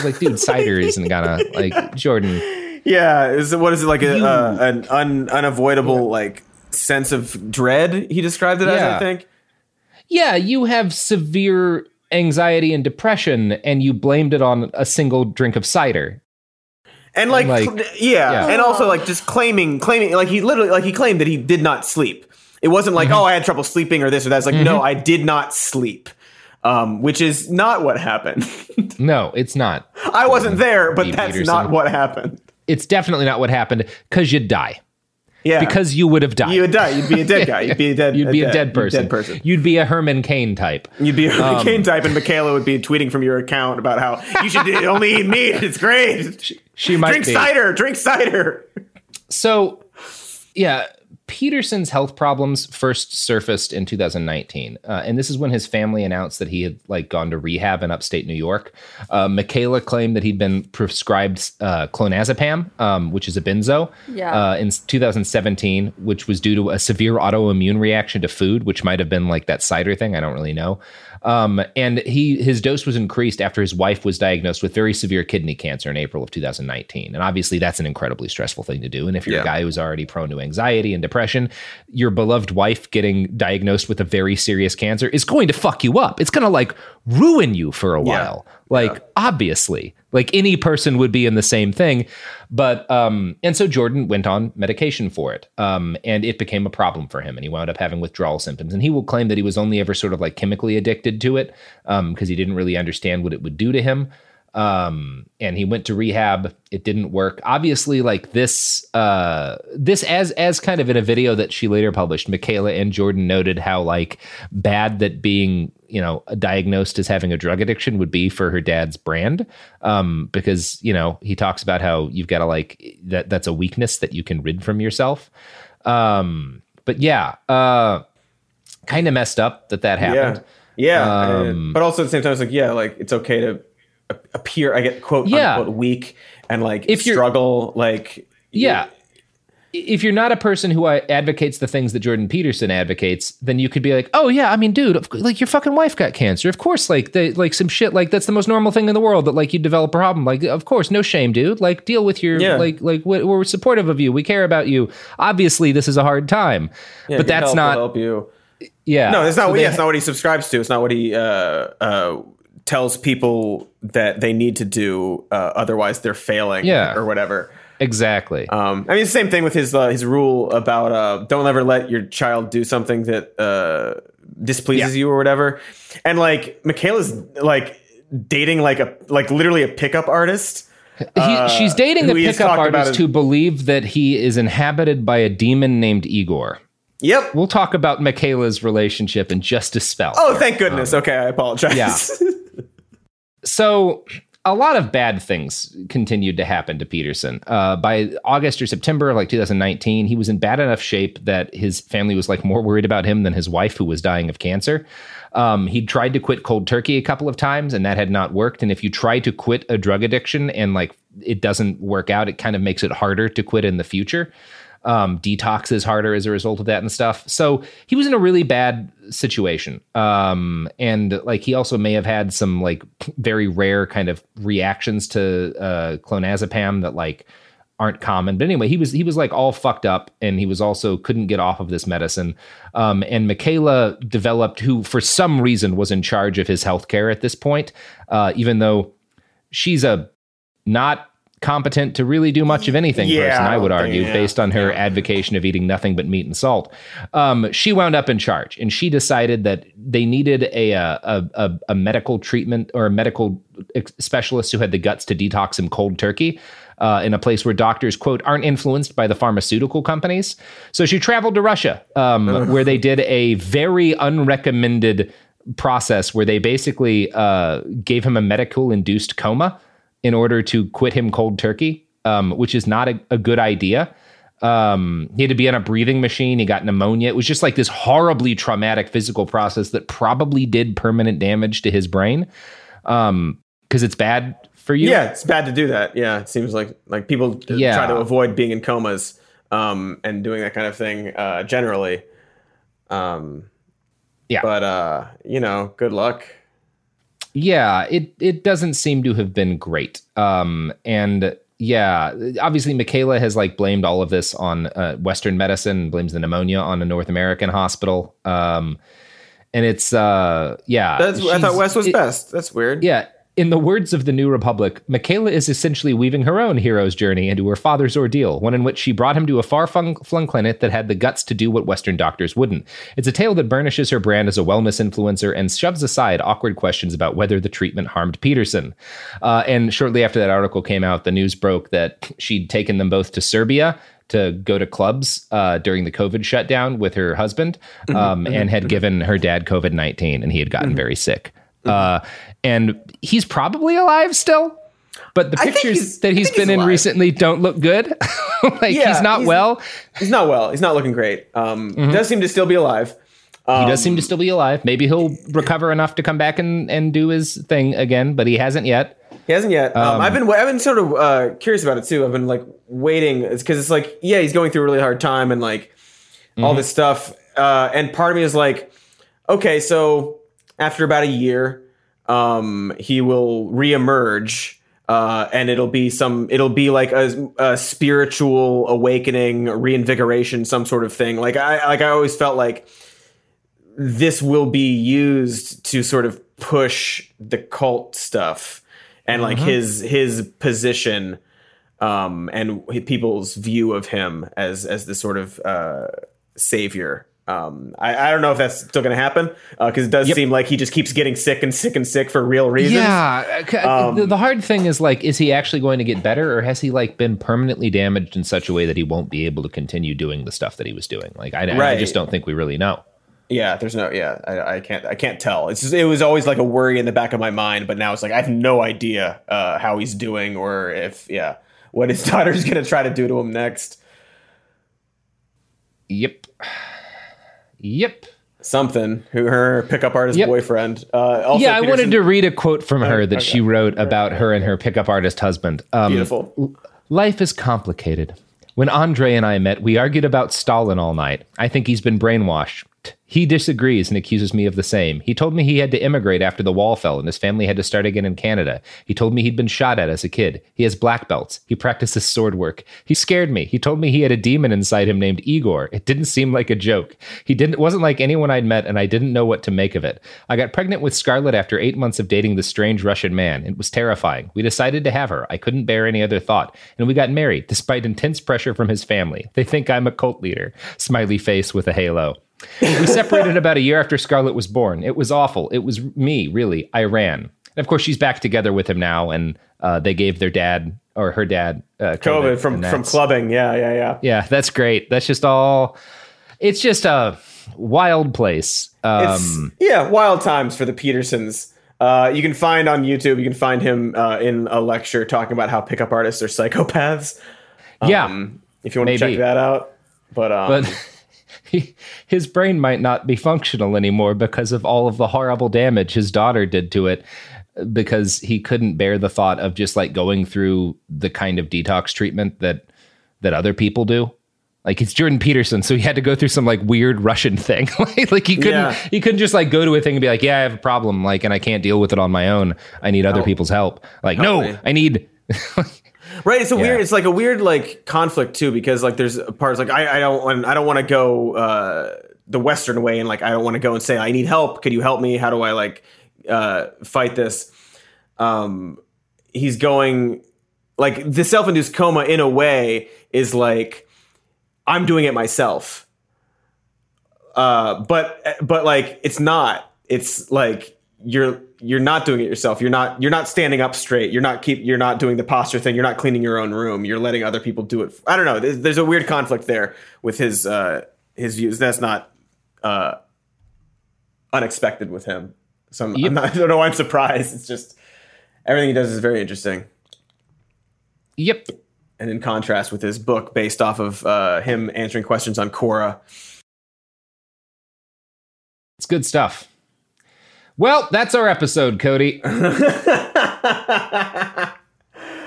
like, dude, cider isn't gonna like Jordan. Yeah. Is it, what is it like a, uh, an un, unavoidable like sense of dread? He described it as. I think. Yeah, you have severe anxiety and depression, and you blamed it on a single drink of cider. And like, yeah. yeah. and also like just claiming, claiming, like he literally, like he claimed that he did not sleep. It wasn't Mm-hmm. like, oh, I had trouble sleeping or this or that. It's like, no, I did not sleep. um, which is not what happened. no, it's not. I wasn't there, but that's Peterson. not what happened. It's definitely not what happened because you'd die. Yeah, Because you would have died. you would die. You'd be a dead guy. You'd be a dead. You'd be a dead person. Dead person. You'd be a Herman Cain type. You'd be a Um, Cain type, and Michaela would be tweeting from your account about how you should only eat meat. It's great. She might drink be. cider. Drink cider. So, yeah, Peterson's health problems first surfaced in 2019, uh, and this is when his family announced that he had like gone to rehab in upstate New York. Uh, Michaela claimed that he'd been prescribed uh, clonazepam, um, which is a benzo, Yeah. uh, in 2017, which was due to a severe autoimmune reaction to food, which might have been like that cider thing. I don't really know. Um, and he his dose was increased after his wife was diagnosed with very severe kidney cancer in April of 2019. And obviously, that's an incredibly stressful thing to do. And if you're Yeah. a guy who's already prone to anxiety and depression, your beloved wife getting diagnosed with a very serious cancer is going to fuck you up. It's going to like ruin you for a while. Like obviously, like any person would be in the same thing. But um, and so Jordan went on medication for it, um, and it became a problem for him, and he wound up having withdrawal symptoms. And he will claim that he was only ever sort of like chemically addicted to it um, because he didn't really understand what it would do to him. Um, and he went to rehab. It didn't work. Obviously, like this, uh, this as as kind of in a video that she later published, Michaela and Jordan noted how like bad that being you know diagnosed as having a drug addiction would be for her dad's brand um because you know he talks about how you've got to like that that's a weakness that you can rid from yourself um but yeah uh kind of messed up that that happened Yeah, yeah. Um, and- but also at the same time, it's like yeah, like it's okay to appear. I get quote Yeah. unquote weak and like If struggle. Like yeah if you're not a person who uh, advocates the things that Jordan Peterson advocates, then you could be like, "Oh yeah, I mean, dude, like your fucking wife got cancer. Of course, like they like some shit like that's the most normal thing in the world that like you develop a problem. Like, of course, no shame, dude. Like deal with your Yeah. like like we- we're supportive of you. We care about you. Obviously, this is a hard time, yeah, but that's help not help you. yeah. No, it's not. So yeah, they- it's not what he subscribes to. It's not what he uh, uh, tells people that they need to do. Uh, otherwise, they're failing. Yeah. or whatever. exactly. Um, I mean, same thing with his uh, his rule about uh, don't ever let your child do something that uh, displeases Yeah. you or whatever. And like Michaela's like dating like a like literally a pickup artist. He, she's dating a who he has pickup artist who believed that he is inhabited by a demon named Igor. Yep. We'll talk about Michaela's relationship in just a spell. Oh, thank goodness. okay, I apologize. yeah. So a lot of bad things continued to happen to Peterson. Uh, by August or September of like 2019, he was in bad enough shape that his family was like more worried about him than his wife, who was dying of cancer. Um, he tried to quit cold turkey a couple of times, and that had not worked. And if you try to quit a drug addiction and like it doesn't work out, it kind of makes it harder to quit in the future um, detox is harder as a result of that and stuff. So he was in a really bad situation. Um, and like he also may have had some like very rare kind of reactions to uh, clonazepam that like aren't common. But anyway, he was he was like all fucked up, and he was also couldn't get off of this medicine. Um, and Michaela developed, who for some reason was in charge of his health care at this point, uh, even though she's a not competent to really do much of anything Yeah, person, I would argue, yeah. based on her advocation of eating nothing but meat and salt. Um, she wound up in charge, and she decided that they needed a a, a, a medical treatment or a medical specialist who had the guts to detox him cold turkey. Uh, in a place where doctors quote aren't influenced by the pharmaceutical companies, so she traveled to Russia, um, where they did a very unrecommended process where they basically uh, gave him a medical induced coma in order to quit him cold turkey, um, which is not a, a good idea. Um, he had to be on a breathing machine. He got pneumonia. It was just like this horribly traumatic physical process that probably did permanent damage to his brain because it's bad for you. Yeah, it's bad to do that. Yeah, it seems like like people Yeah. try to avoid being in comas um, and doing that kind of thing uh, generally. Um, Yeah. but uh, you know, good luck. Yeah it it doesn't seem to have been great um and yeah obviously michaela has like blamed all of this on uh, western medicine blames the pneumonia on a north american hospital um and it's uh yeah That's I thought she's- Wes was it- best. That's weird. yeah in the words of the New Republic, Michaela is essentially weaving her own hero's journey into her father's ordeal, one in which she brought him to a far flung clinic that had the guts to do what Western doctors wouldn't. It's a tale that burnishes her brand as a wellness influencer and shoves aside awkward questions about whether the treatment harmed Peterson. Uh, and shortly after that article came out, the news broke that she'd taken them both to Serbia to go to clubs uh, during the COVID shutdown with her husband Mm-hmm, um, and had given her dad COVID 19 and he had gotten very sick. Uh, and he's probably alive still. But the pictures he's- that he's been he's in recently don't look good. like Yeah, he's not he's- well. He's not well. He's not looking great. Um, Mm-hmm. Does seem to still be alive. he does seem to still be alive. Maybe he'll recover enough to come back and, and do his thing again, but he hasn't yet. He hasn't yet. Um, Um, I've been I've been sort of uh, curious about it too. I've been like waiting. Because it's like yeah, he's going through a really hard time and like all Mhm. this stuff. Uh, and part of me is like, okay, so after about a year, um, he will reemerge. Uh, and it'll be some, it'll be like a, a spiritual awakening, reinvigoration, some sort of thing. Like I, like I always felt like this will be used to sort of push the cult stuff and like Mhm. his his position um and people's view of him as as the sort of uh savior um i, I don't know if that's still gonna happen because it does seem like he just keeps getting sick and sick and sick for real reasons Yeah. Um, the, the hard thing is like, is he actually going to get better or has he like been permanently damaged in such a way that he won't be able to continue doing the stuff that he was doing? Like, I, I just don't think we really know. Yeah, there's no. Yeah, I, I can't. I can't tell. It's just, it was always like a worry in the back of my mind, but now it's like I have no idea uh, how he's doing or if yeah, what his daughter's gonna try to do to him next. Yep. Yep. Something. Who her pickup artist Yep. boyfriend. Uh, also yeah, I wanted to read a quote from her that okay. she wrote about her and her pickup artist husband. Um, Beautiful. Life is complicated. When Andre and I met, we argued about Stalin all night. I think he's been brainwashed. He disagrees and accuses me of the same. He told me he had to immigrate after the wall fell and his family had to start again in Canada. He told me he'd been shot at as a kid. He has black belts. He practices sword work. He scared me. He told me he had a demon inside him named Igor. It didn't seem like a joke. He didn't wasn't like anyone I'd met and I didn't know what to make of it. I got pregnant with Scarlett after 8 months of dating this strange Russian man. It was terrifying. We decided to have her. I couldn't bear any other thought. And we got married despite intense pressure from his family. They think I'm a cult leader. Smiley face with a halo. We separated about a year after Scarlett was born. It was awful. It was me, really. I ran. And of course, she's back together with him now, and uh, they gave their dad or her dad uh, COVID from from clubbing. Yeah, yeah, yeah. Yeah, that's great. That's just all. It's just a wild place. Um, It's yeah, wild times for the Petersons. Uh, you can find on YouTube. You can find him uh, in a lecture talking about how pickup artists are psychopaths. Yeah, Um, if you want to check that out. But um, but he, his brain might not be functional anymore because of all of the horrible damage his daughter did to it because he couldn't bear the thought of just like going through the kind of detox treatment that that other people do like it's Jordan Peterson, so he had to go through some like weird Russian thing. like, like he couldn't Yeah. he couldn't just like go to a thing and be like, "Yeah, I have a problem," like, and I can't deal with it on my own. I need other people's help. Like, Totally. no, I need. Right, it's a Yeah. weird. It's like a weird like conflict too, because like there's parts like I, I don't want I don't want to go uh, the Western way, and like I don't want to go and say I need help. Could you help me? How do I like uh, fight this? Um, he's going like the self-induced coma in a way is like I'm doing it myself, uh, but but like it's not. It's like you're you're not doing it yourself. You're not you're not standing up straight. You're not keep you're not doing the posture thing. You're not cleaning your own room. You're letting other people do it. I don't know. There's, there's a weird conflict there with his uh, his views. That's not uh, unexpected with him. So I'm, I'm not, I don't know why I'm surprised. It's just everything he does is very interesting. Yep. And in contrast with his book based off of uh, him answering questions on Quora. It's good stuff. Well, that's our episode, Cody.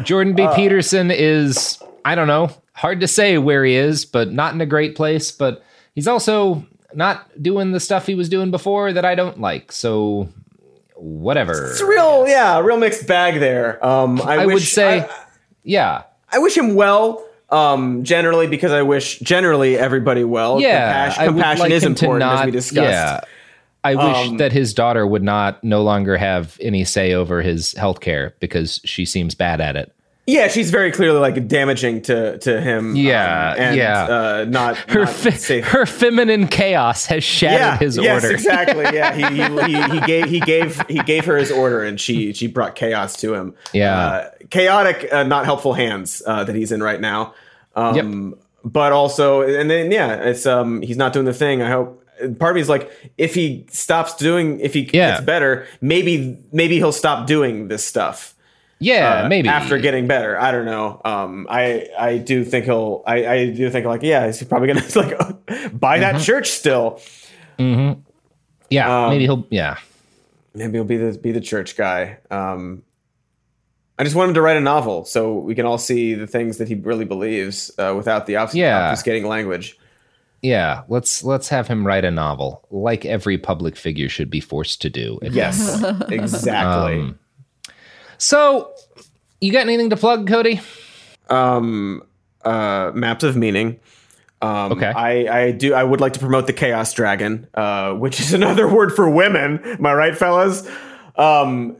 Jordan B. Peterson is, I don't know, hard to say where he is, but not in a great place. But he's also not doing the stuff he was doing before that I don't like. So, whatever. It's a real, yeah, real mixed bag there. Um, I, I wish, would say, I- yeah. I wish him well. Um, generally, because I wish generally everybody well. Yeah, Compassion, compassion like is important, as we discussed. yeah. I wish Um, that his daughter would not no longer have any say over his health care because she seems bad at it. Yeah, she's very clearly like damaging to to him. Yeah, um, and, yeah. Uh, not Her not fe- her feminine chaos has shattered yeah, his yes, order. exactly. Yeah, he, he, he, he gave he gave he gave her his order, and she she brought chaos to him. Yeah. uh, chaotic, uh, not helpful hands uh, that he's in right now. Um, But also, and then yeah, it's um he's not doing the thing. I hope. Part of me is like, if he stops doing, if he Yeah. gets better, maybe maybe he'll stop doing this stuff. Yeah, uh, maybe after getting better. I don't know. Um, I I do think he'll. I, I do think like yeah, he's probably gonna like buy that Mhm. church still. Mm-hmm. Yeah, Um, maybe he'll. Yeah, Maybe he'll be the be the church guy. Um, I just want him to write a novel so we can all see the things that he really believes uh, without the obfus- Yeah. obfuscating language. Yeah. Let's let's have him write a novel, like every public figure should be forced to do. Yes, exactly. Um, so, you got anything to plug, Cody? um, uh, maps of meaning. Um, Okay. I, I do. I would like to promote the Chaos Dragon, uh, which is another word for women. Am I right, fellas? Um,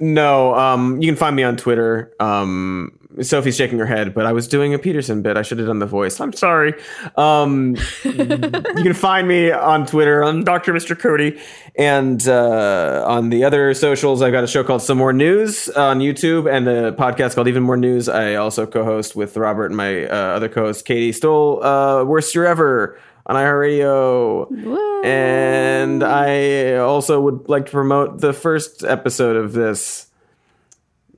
no. Um, you can find me on Twitter. Um, Sophie's shaking her head, but I was doing a Peterson bit. I should have done the voice. I'm sorry. Um, you can find me on Twitter on Dr. Mr. Cody, and uh, on the other socials, I've got a show called Some More News on YouTube and a podcast called Even More News. I also co-host with Robert and my uh, other co-host Katie Stoll, uh, Worst Year Ever on iHeartRadio. And I also would like to promote the first episode of this.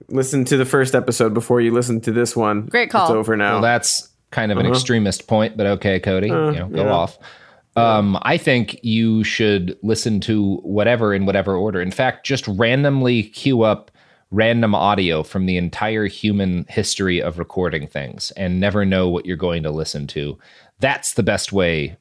Listen to the first episode before you listen to this one. Great call. It's over now. Well, that's kind of an Uh-huh. extremist point, but okay, Cody, Uh, you know, go yeah. off. Um, I think you should listen to whatever in whatever order. In fact, just randomly queue up random audio from the entire human history of recording things and never know what you're going to listen to. That's the best way.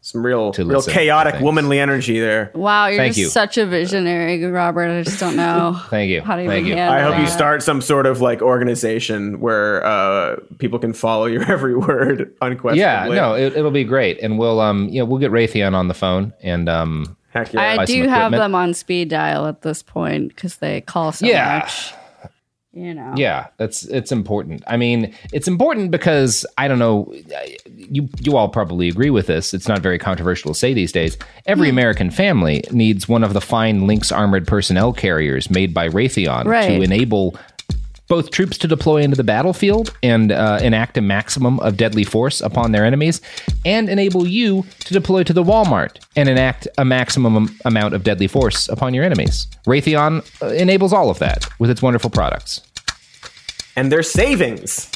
Some real, to real listen to chaotic womanly energy there. Wow, you're Thank just you. such a visionary, Robert. I just don't know. Thank you. How do you Thank you. I hope you start some sort of like organization where uh, people can follow your every word unquestionably. Yeah, no, it, it'll be great, and we'll um, yeah, we'll get Raytheon on the phone and um, Heck I do have them on speed dial at this point because they call so Yeah. much. You know. Yeah, that's it's important. I mean, it's important because I don't know. You you all probably agree with this. It's not very controversial to say these days. Every hmm. American family needs one of the fine Lynx armored personnel carriers made by Raytheon Right. to enable both troops to deploy into the battlefield and uh, enact a maximum of deadly force upon their enemies, and enable you to deploy to the Walmart and enact a maximum amount of deadly force upon your enemies. Raytheon uh, enables all of that with its wonderful products. and their savings.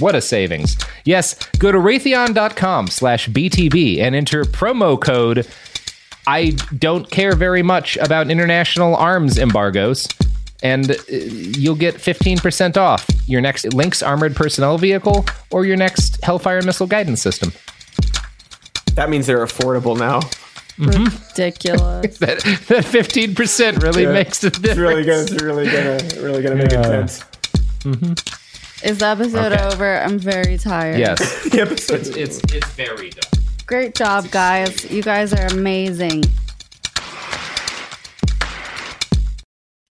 What a savings. Yes, go to raytheon.com slash BTB and enter promo code I don't care very much about international arms embargoes. And uh, you'll get 15% off your next Lynx armored personnel vehicle or your next Hellfire missile guidance system. That means they're affordable now. Ridiculous. That, that 15% really Yeah. makes the difference. It's really gonna, it's really gonna, really gonna make a dent. Is the episode Okay. over? I'm very tired. Yes. The episode- It's, it's, it's very done. Great job, guys. You guys are amazing.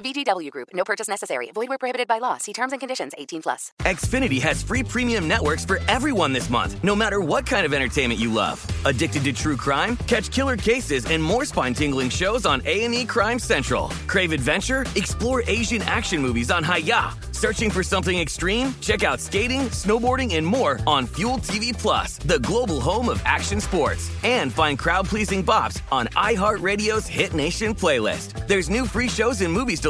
VGW Group. No purchase necessary. Void where prohibited by law. See terms and conditions. 18 plus. Xfinity has free premium networks for everyone this month, no matter what kind of entertainment you love. Addicted to true crime? Catch killer cases and more spine-tingling shows on A&E Crime Central. Crave adventure? Explore Asian action movies on Hayya. Searching for something extreme? Check out skating, snowboarding, and more on Fuel TV Plus, the global home of action sports. And find crowd-pleasing bops on iHeartRadio's Hit Nation playlist. There's new free shows and movies to